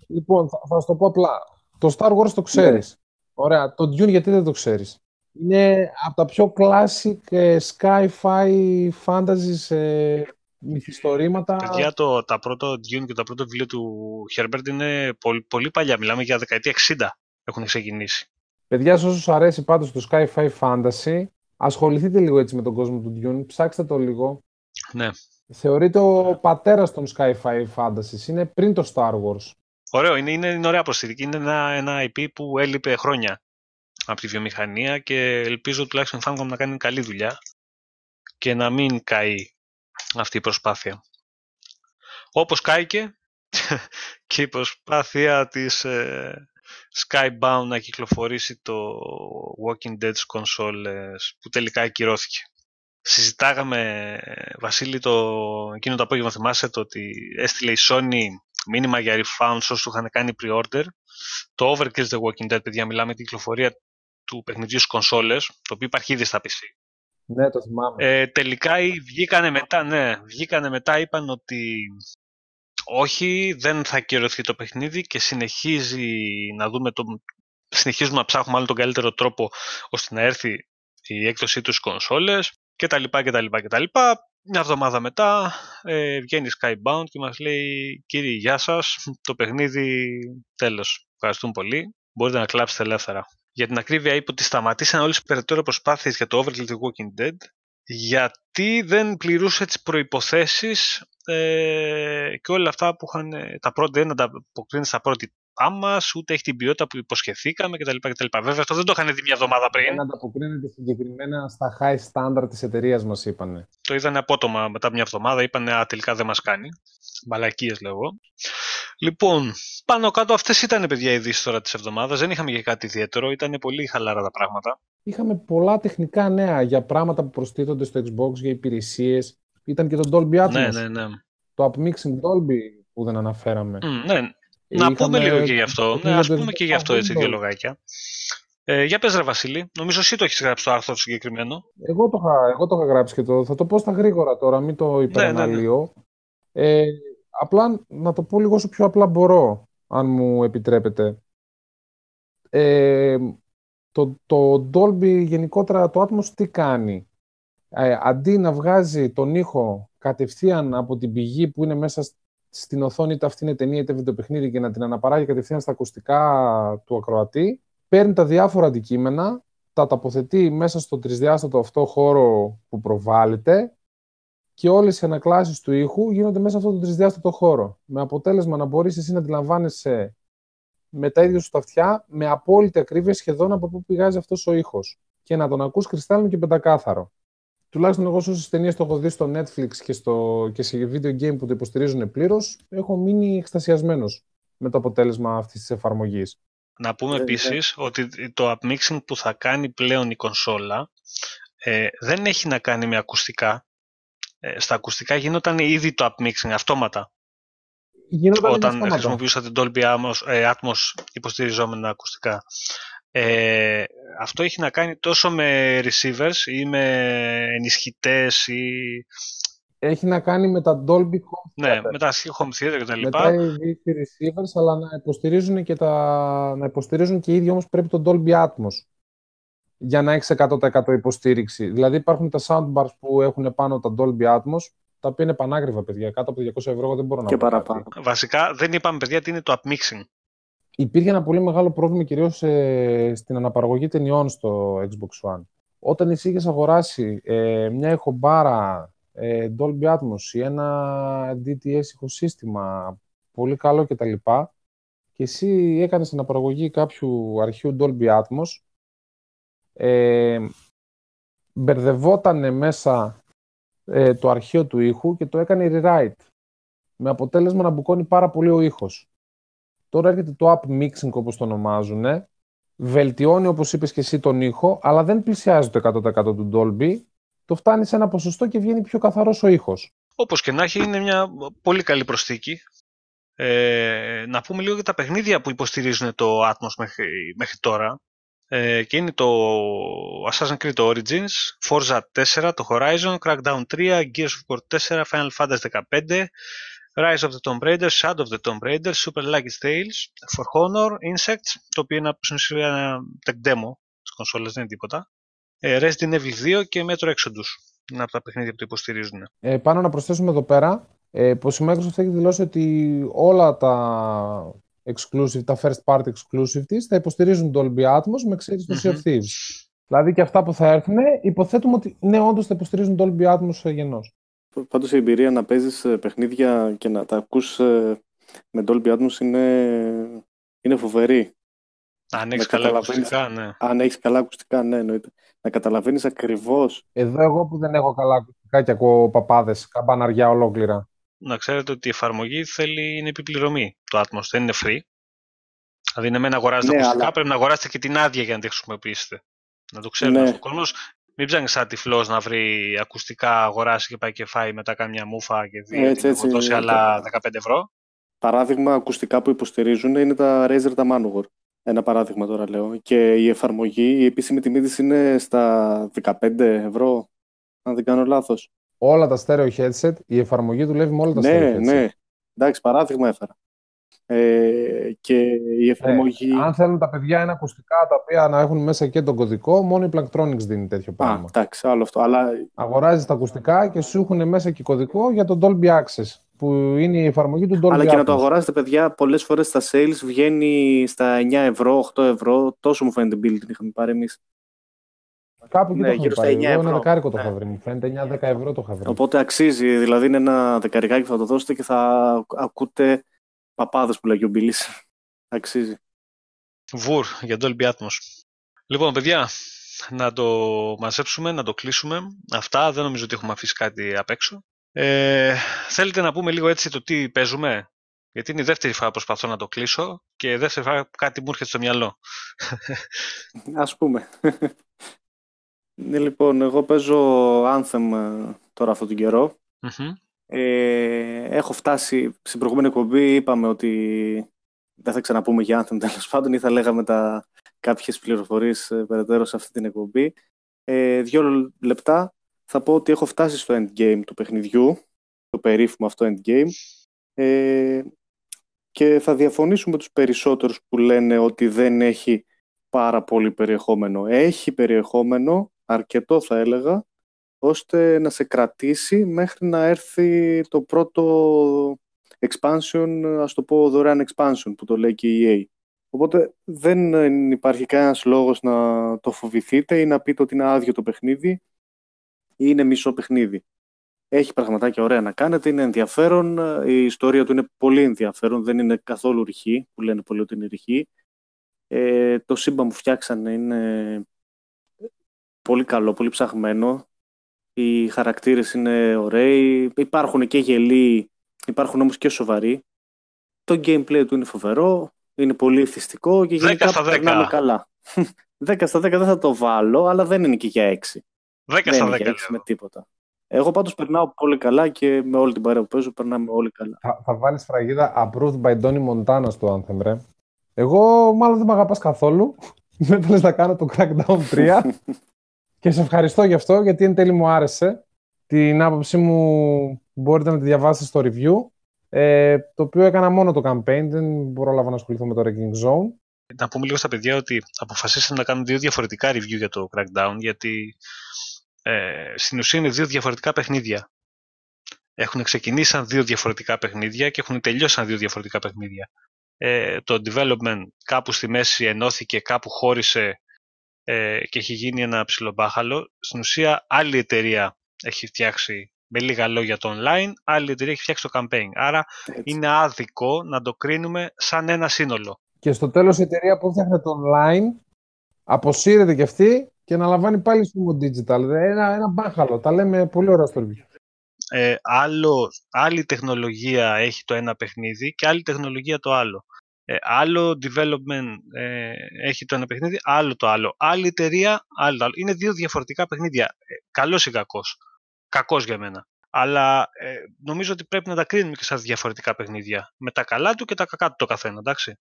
Λοιπόν, θα, θα σου το πω απλά. Το Star Wars το ξέρεις. Ναι. Ωραία. Το Dune γιατί δεν το ξέρεις; Είναι από τα πιο classic ε, sci-fi fantasy ε, μυθιστορήματα. Παιδιά, το, τα πρώτο Dune και το πρώτο βιβλίο του Herbert είναι πολύ, πολύ παλιά. Μιλάμε για δεκαετία 60 έχουν ξεκινήσει. Παιδιά, σε όσους αρέσει πάντως το sci-fi fantasy, ασχοληθείτε λίγο έτσι με τον κόσμο του Dune, ψάξτε το λίγο. Ναι. Θεωρείται ο πατέρας των sci-fi fantasy. Είναι πριν το Star Wars. Ωραίο, είναι, είναι, είναι ωραία προσθήκη. Είναι ένα, ένα IP που έλειπε χρόνια από τη βιομηχανία και ελπίζω τουλάχιστον Famicom να κάνει καλή δουλειά και να μην καεί αυτή η προσπάθεια. Όπως κάηκε και η προσπάθεια της ε, Skybound να κυκλοφορήσει το Walking Dead consoles που τελικά ακυρώθηκε συζητάγαμε, Βασίλη, το, εκείνο το απόγευμα θυμάσαι το ότι έστειλε η Sony μήνυμα για refunds όσου είχαν κάνει pre-order. Το Overkill The Walking Dead, παιδιά, μιλάμε την κυκλοφορία του παιχνιδιού στις κονσόλες, το οποίο υπάρχει ήδη στα PC. Ναι, το θυμάμαι. Ε, τελικά βγήκανε μετά, ναι, βγήκανε μετά, είπαν ότι όχι, δεν θα κυρωθεί το παιχνίδι και συνεχίζει να δούμε το, συνεχίζουμε να ψάχνουμε άλλο τον καλύτερο τρόπο ώστε να έρθει η έκδοσή του στις κονσόλες και τα λοιπά και τα λοιπά και τα λοιπά. Μια εβδομάδα μετά ε, βγαίνει Skybound και μας λέει «Κύριε, γεια σας, το παιχνίδι τέλος. Ευχαριστούμε πολύ. Μπορείτε να κλάψετε ελεύθερα». Για την ακρίβεια είπε ότι σταματήσαν όλες τις περαιτέρω προσπάθειες για το Overkill The Walking Dead γιατί δεν πληρούσε τις προϋποθέσεις ε, και όλα αυτά που είχαν τα πρώτα δεν ανταποκρίνει στα πρώτη μα, ούτε έχει την ποιότητα που υποσχεθήκαμε κτλ. κτλ. Βέβαια, αυτό δεν το είχαν δει μια εβδομάδα πριν. Δεν ανταποκρίνεται συγκεκριμένα στα high standard της εταιρείας μας, είπανε. Το είδαν απότομα μετά μια εβδομάδα, είπαν Α, τελικά δεν μας κάνει. Μαλακίε, λέγω. Λοιπόν, πάνω κάτω αυτές ήταν παιδιά οι ειδήσεις τώρα της εβδομάδας. Δεν είχαμε και κάτι ιδιαίτερο, ήταν πολύ χαλαρά τα πράγματα. Είχαμε πολλά τεχνικά νέα για πράγματα που προστίθονται στο Xbox, για υπηρεσίες. Ήταν και το Dolby Atmos. Ναι, ναι, ναι. Το Upmixing Dolby που δεν αναφέραμε. Mm, ναι, να πούμε λίγο και γι' αυτό. Ναι, ας πούμε και γι' αυτό έτσι δύο λογάκια. Ε, για πες ρε Βασίλη, νομίζω εσύ το έχεις γράψει το άρθρο συγκεκριμένο. Εγώ το είχα, εγώ το είχα γράψει και το, θα το πω στα γρήγορα τώρα, μην το υπεραναλύω. Ναι, ναι, ναι. Ε, απλά να το πω λίγο όσο πιο απλά μπορώ, αν μου επιτρέπετε. Ε, το, το Dolby γενικότερα το Atmos τι κάνει; Ε, αντί να βγάζει τον ήχο κατευθείαν από την πηγή που είναι μέσα στην οθόνη είτε αυτή είναι ταινία είτε βιντεοπαιχνίδι και να την αναπαράγει κατευθείαν στα ακουστικά του ακροατή, παίρνει τα διάφορα αντικείμενα, τα τοποθετεί μέσα στο τρισδιάστατο αυτό χώρο που προβάλλεται και όλες οι ανακλάσεις του ήχου γίνονται μέσα σε αυτό το τρισδιάστατο χώρο. Με αποτέλεσμα να μπορείς εσύ να αντιλαμβάνεσαι με τα ίδια σου τα αυτιά, με απόλυτη ακρίβεια σχεδόν από πού πηγάζει αυτός ο ήχος και να τον ακούς κρυστάλλινο και πεντακάθαρο τουλάχιστον εγώ σε όσε ταινίες το έχω δει στο Netflix και, στο, και σε video game που το υποστηρίζουν πλήρως, έχω μείνει εκστασιασμένος με το αποτέλεσμα αυτής της εφαρμογής. Να πούμε ε, επίσης ότι το upmixing που θα κάνει πλέον η κονσόλα ε, δεν έχει να κάνει με ακουστικά. Ε, στα ακουστικά γινόταν ήδη το upmixing αυτόματα. Γινόταν όταν αυτόματα. χρησιμοποιούσα την Dolby Atmos, ε, Atmos υποστηριζόμενα ακουστικά. Ε, αυτό έχει να κάνει τόσο με receivers ή με ενισχυτές ή Έχει να κάνει με τα Dolby Home ναι, Theater. με τα home theater κτλ. με τα AV receivers, αλλά να υποστηρίζουν και, τα... να υποστηρίζουν και οι ίδιοι όμως πρέπει το Dolby Atmos για να έχει 100% υποστήριξη. Δηλαδή υπάρχουν τα soundbars που έχουν πάνω τα Dolby Atmos, τα οποία είναι πανάγριβα, παιδιά. Κάτω από 200 ευρώ εγώ δεν μπορώ να Και βρω παραπάνω. κάτι. Βασικά δεν είπαμε παιδιά τι είναι το upmixing. Υπήρχε ένα πολύ μεγάλο πρόβλημα κυρίως ε, στην αναπαραγωγή ταινιών στο Xbox One. Όταν εσύ είχες αγοράσει ε, μια ηχομπάρα ε, Dolby Atmos ή ένα DTS ηχοσύστημα πολύ καλό κτλ. Και εσύ έκανες αναπαραγωγή κάποιου αρχείου Dolby Atmos, ε, μπερδευότανε μέσα ε, το αρχείο του ήχου και το έκανε rewrite. Με αποτέλεσμα να μπουκώνει πάρα πολύ ο ήχος. Τώρα έρχεται το up mixing όπως το ονομάζουν. Βελτιώνει όπως είπες και εσύ τον ήχο, αλλά δεν πλησιάζει το 100% του Dolby. Το φτάνει σε ένα ποσοστό και βγαίνει πιο καθαρός ο ήχος. Όπως και να έχει είναι μια πολύ καλή προσθήκη. Ε, να πούμε λίγο για τα παιχνίδια που υποστηρίζουν το Atmos μέχρι, μέχρι τώρα. Ε, και είναι το Assassin's Creed Origins, Forza 4, το Horizon, Crackdown 3, Gears of War 4, Final Fantasy 15, Rise of the Tomb Raider, Shadow of the Tomb Raider, Super Lucky Tales, For Honor, Insects, το οποίο είναι στην ουσία ένα tech demo στις κονσόλες, δεν είναι τίποτα. Ε, Resident Evil 2 και Metro Exodus. Είναι από τα παιχνίδια που το υποστηρίζουν. Ε, πάνω να προσθέσουμε εδώ πέρα ε, πως η Microsoft έχει δηλώσει ότι όλα τα exclusive, τα first party exclusive της θα υποστηρίζουν το Dolby Atmos με εξαίρεση το Sea of Μμμ. Thieves. Δηλαδή και αυτά που θα έρθουν, υποθέτουμε ότι ναι, όντως θα υποστηρίζουν το Dolby Atmos γενός. Πάντως η εμπειρία να παίζεις ε, παιχνίδια και να τα ακούς ε, με Dolby Atmos είναι, είναι φοβερή. Αν έχεις Να καλά καταλαβαίνεις. ακουστικά, ναι. Αν έχεις καλά ακουστικά, ναι, εννοείται. Να καταλαβαίνεις ακριβώς. Εδώ εγώ που δεν έχω καλά ακουστικά και ακούω παπάδες, καμπαναριά ολόκληρα. Να ξέρετε ότι η εφαρμογή θέλει είναι επιπληρωμή. Το Atmos δεν είναι free. Δηλαδή, ναι, με να αγοράζετε Ναι, ακουστικά, αλλά- πρέπει να αγοράσετε και την άδεια για να τη χρησιμοποιήσετε. Να το ξέρει Ναι. ο κόσμος. Μην ψάχνεις σαν τυφλός να βρει ακουστικά, αγοράσει και πάει και φάει μετά κάνει μια μούφα και δει Έτσι, ότι έχω έτσι, δώσει ε, άλλα 15 ευρώ. Παράδειγμα, ακουστικά που υποστηρίζουν είναι τα Razer τα Manowar. Ένα παράδειγμα τώρα λέω. Και η εφαρμογή, η επίσημη τιμή της είναι στα 15 ευρώ, αν δεν κάνω λάθος. Όλα τα stereo headset, η εφαρμογή δουλεύει με όλα τα Ναι, stereo headset. ναι. Εντάξει, παράδειγμα έφερα. Ε, και η εφαρμογή... Αν θέλουν τα παιδιά ένα ακουστικά τα οποία να έχουν μέσα και τον κωδικό, μόνο η Plantronics δίνει τέτοιο Α, πράγμα. εντάξει, άλλο αυτό. Αλλά Αγοράζεις τα ακουστικά και σου έχουν μέσα και κωδικό για τον Dolby Access, που είναι η εφαρμογή του Dolby Αλλά και να το Atmos. αγοράσετε, παιδιά, πολλές φορές στα sales βγαίνει στα 9 ευρώ, 8 ευρώ. Τόσο μου φαίνεται build την είχαμε πάρει εμείς. Κάπου εκεί Ναι, το είχαμε γύρω στα πάρει. 9 Εγώ ένα ευρώ. δεκάρικο το Ναι. είχα βρει. Μου φαίνεται 9-10 ευρώ το είχα βρει. Οπότε αξίζει. Δηλαδή είναι ένα δεκαρικάκι που θα το δώσετε και θα ακούτε παπάδες που λέγει ο Μπίλης. αξίζει. Βουρ για Dolby Atmos. Λοιπόν, παιδιά, να το μαζέψουμε, να το κλείσουμε. Αυτά, δεν νομίζω ότι έχουμε αφήσει κάτι απ' έξω. Ε, θέλετε να πούμε λίγο έτσι το τι παίζουμε; Γιατί είναι η δεύτερη φορά που προσπαθώ να το κλείσω και δεύτερη φορά που κάτι μου έρχεται στο μυαλό. Α πούμε. ναι, λοιπόν, εγώ παίζω Anthem ε, τώρα αυτόν τον καιρό. Μμμ. Ε, έχω φτάσει στην προηγούμενη εκπομπή, είπαμε ότι δεν θα ξαναπούμε για Anthem τέλος πάντων ή θα λέγαμε τα, κάποιες πληροφορίες ε, περαιτέρω σε αυτή την εκπομπή. Ε, δύο λεπτά θα πω ότι έχω φτάσει στο endgame του παιχνιδιού, το περίφημο αυτό endgame ε, και θα διαφωνήσουμε τους περισσότερους που λένε ότι δεν έχει πάρα πολύ περιεχόμενο. Έχει περιεχόμενο, αρκετό θα έλεγα, ώστε να σε κρατήσει μέχρι να έρθει το πρώτο expansion, ας το πω δωρεάν expansion που το λέει και η EA. Οπότε δεν υπάρχει κανένας λόγος να το φοβηθείτε ή να πείτε ότι είναι άδειο το παιχνίδι ή είναι μισό παιχνίδι. Έχει πραγματάκια ωραία να κάνετε, είναι ενδιαφέρον, η ιστορία του είναι πολύ ενδιαφέρον, δεν είναι καθόλου ρηχή, που λένε πολλοί ότι είναι ρηχή. Ε, το σύμπαν που φτιάξανε είναι πολύ καλό, πολύ ψαχμένο. Οι χαρακτήρες είναι ωραίοι, υπάρχουν και γελοί, υπάρχουν όμως και σοβαροί. Το gameplay του είναι φοβερό, είναι πολύ εθιστικό και 10 γενικά στα 10. περνάμε καλά. 10 στα 10 δεν θα το βάλω, αλλά δεν είναι και για 6. 10 στα 10. Δεν με τίποτα. Εγώ πάντως περνάω πολύ καλά και με όλη την παρέα που παίζω περνάμε όλοι καλά. Θα, θα βάλεις φραγίδα approved by Donny Montana στο Anthem, ρε. Εγώ μάλλον δεν με αγαπάς καθόλου. Με ήθελες να κάνω το Crackdown 3 και σε ευχαριστώ γι' αυτό γιατί εν τέλει μου άρεσε. Την άποψή μου μπορείτε να τη διαβάσετε στο review. Ε, το οποίο έκανα μόνο το campaign, δεν πρόλαβα να ασχοληθώ με το Ranking Zone. Να πούμε λίγο στα παιδιά ότι αποφασίσαμε να κάνουμε δύο διαφορετικά review για το Crackdown, γιατί ε, στην ουσία είναι δύο διαφορετικά παιχνίδια. Έχουν ξεκινήσει σαν δύο διαφορετικά παιχνίδια και έχουν τελειώσει σαν δύο διαφορετικά παιχνίδια. Ε, το development κάπου στη μέση ενώθηκε, κάπου χώρισε ε, και έχει γίνει ένα ψιλομπάχαλο. Στην ουσία άλλη εταιρεία έχει φτιάξει με λίγα λόγια το online, άλλη εταιρεία έχει φτιάξει το campaign. Άρα είναι άδικο να το κρίνουμε σαν ένα σύνολο. Και στο τέλος η εταιρεία που φτιάχνει το online αποσύρεται και αυτή και να λαμβάνει πάλι στο digital. Ένα, ένα μπάχαλο. Τα λέμε πολύ ωραία στο review. Ε, άλλο, άλλη τεχνολογία έχει το ένα παιχνίδι και άλλη τεχνολογία το άλλο. Ε, άλλο development ε, έχει το ένα παιχνίδι, άλλο το άλλο. Άλλη εταιρεία, άλλο το άλλο. Είναι δύο διαφορετικά παιχνίδια. Ε, καλός ή κακός. Κακός για μένα. Αλλά ε, νομίζω ότι πρέπει να τα κρίνουμε και σαν διαφορετικά παιχνίδια. Με τα καλά του και τα κακά του το καθένα, εντάξει.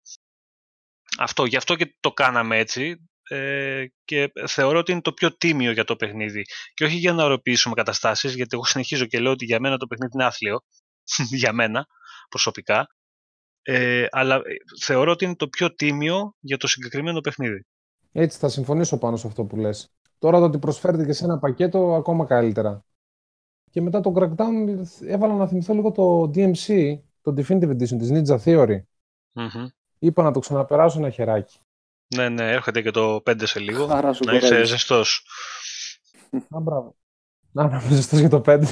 Αυτό, γι' αυτό και το κάναμε έτσι ε, και θεωρώ ότι είναι το πιο τίμιο για το παιχνίδι. Και όχι για να οροποιήσουμε καταστάσεις, γιατί εγώ συνεχίζω και λέω ότι για μένα το παιχνίδι είναι άθλιο, για μένα προσωπικά, ε, αλλά ε, θεωρώ ότι είναι το πιο τίμιο για το συγκεκριμένο παιχνίδι. Έτσι, θα συμφωνήσω πάνω σε αυτό που λες. Τώρα το ότι προσφέρεται και σε ένα πακέτο, ακόμα καλύτερα. Και μετά το Crackdown έβαλα να θυμηθώ λίγο το DMC, το Definitive Edition της Ninja Theory. mm Είπα να το ξαναπεράσω ένα χεράκι. Ναι, ναι, έρχεται και το 5 σε λίγο. Άρα σου να είσαι ζεστός. Α, μπράβο. Να, να είμαι ζεστός για το 5.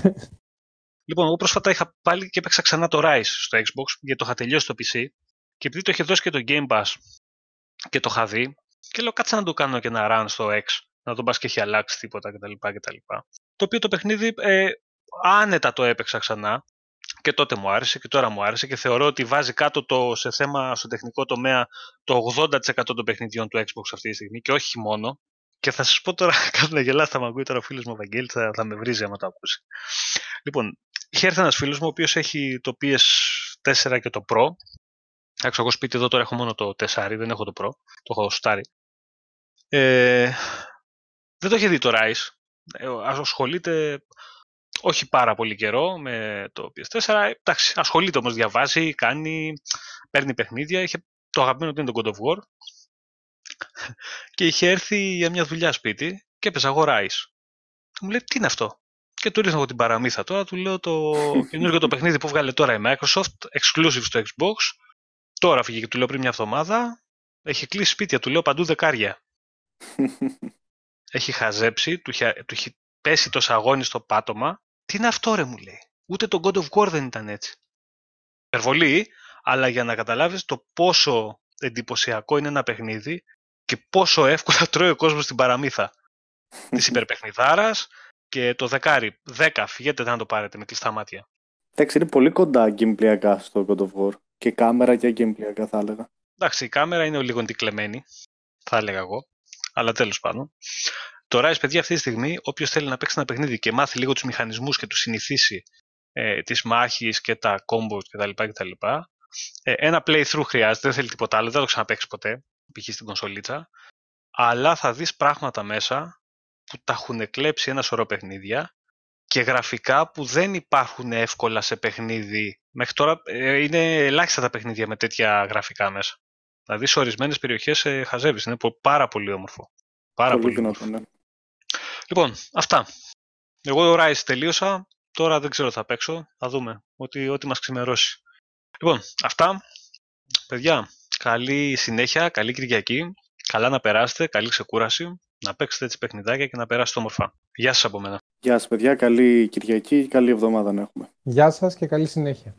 Λοιπόν, εγώ πρόσφατα είχα πάλι και έπαιξα ξανά το Rise στο Xbox, γιατί το είχα τελειώσει στο PC. Και επειδή το είχε δώσει και το Game Pass και το είχα δει, και λέω κάτσε να το κάνω και ένα run στο X, να τον πα και έχει αλλάξει τίποτα κτλ. κτλ. Το οποίο το παιχνίδι ε, άνετα το έπαιξα ξανά και τότε μου άρεσε και τώρα μου άρεσε και θεωρώ ότι βάζει κάτω το, σε θέμα στο τεχνικό τομέα το 80% των παιχνιδιών του Xbox αυτή τη στιγμή και όχι μόνο. Και θα σας πω τώρα, κάτι να γελά, θα με ακούει τώρα ο φίλος μου ο Βαγγέλη, θα, θα με βρίζει άμα το ακούσει. Λοιπόν, είχε έρθει ένας φίλος μου ο οποίος έχει το PS4 και το Pro. Εντάξει, εγώ σπίτι εδώ τώρα έχω μόνο το 4, δεν έχω το Pro, το έχω στάρι. Ε, δεν το είχε δει το Rise. Ε, ασχολείται όχι πάρα πολύ καιρό με το PS4. Εντάξει, ασχολείται όμως, διαβάζει, κάνει, παίρνει παιχνίδια. Είχε το αγαπημένο του είναι το God of War. και είχε έρθει για μια δουλειά σπίτι και έπαιζε αγορά Μου λέει, τι είναι αυτό; Και του ρίχνω εγώ την παραμύθα τώρα, του λέω το καινούργιο το παιχνίδι που βγάλε τώρα η Microsoft, exclusive στο Xbox. Τώρα φύγε και του λέω πριν μια εβδομάδα. Έχει κλείσει σπίτια, του λέω παντού δεκάρια. έχει χαζέψει, του έχει, του έχει πέσει το σαγόνι στο πάτωμα τι είναι αυτό ρε μου λέει. Ούτε το God of War δεν ήταν έτσι. Υπερβολή, αλλά για να καταλάβεις το πόσο εντυπωσιακό είναι ένα παιχνίδι και πόσο εύκολα τρώει ο κόσμος την παραμύθα της υπερπαιχνιδάρας και το δεκάρι. Δέκα, φυγέτε να το πάρετε με κλειστά μάτια. Εντάξει, είναι πολύ κοντά γκέμπλιακά στο God of War. Και κάμερα και γκέμπλιακά θα έλεγα. Εντάξει, η κάμερα είναι λίγο αντικλεμμένη, θα έλεγα εγώ. Αλλά τέλος πάντων. Το Rise, παιδιά, αυτή τη στιγμή, όποιος θέλει να παίξει ένα παιχνίδι και μάθει λίγο τους μηχανισμούς και τους συνηθίσει ε, τις μάχη και τα combos κτλ. κτλ ε, ένα playthrough χρειάζεται, δεν θέλει τίποτα άλλο, δεν το ξαναπέξει ποτέ, π.χ. στην κονσολίτσα. Αλλά θα δεις πράγματα μέσα που τα έχουν κλέψει ένα σωρό παιχνίδια και γραφικά που δεν υπάρχουν εύκολα σε παιχνίδι. Μέχρι τώρα ε, είναι ελάχιστα τα παιχνίδια με τέτοια γραφικά μέσα. Δηλαδή σε ορισμένες περιοχές ε, χαζεύεις. Είναι πάρα πολύ όμορφο. Πάρα πολύ, πολύ όμορφο. Ναι. Λοιπόν, αυτά. Εγώ το Rise τελείωσα. Τώρα δεν ξέρω τι θα παίξω. Θα δούμε. Ό,τι, ό,τι μας ξημερώσει. Λοιπόν, αυτά. Παιδιά, καλή συνέχεια, καλή Κυριακή. Καλά να περάσετε, καλή ξεκούραση. Να παίξετε έτσι παιχνιδάκια και να περάσετε όμορφα. Γεια σας από μένα. Γεια σας παιδιά, καλή Κυριακή και καλή εβδομάδα να έχουμε. Γεια σας και καλή συνέχεια.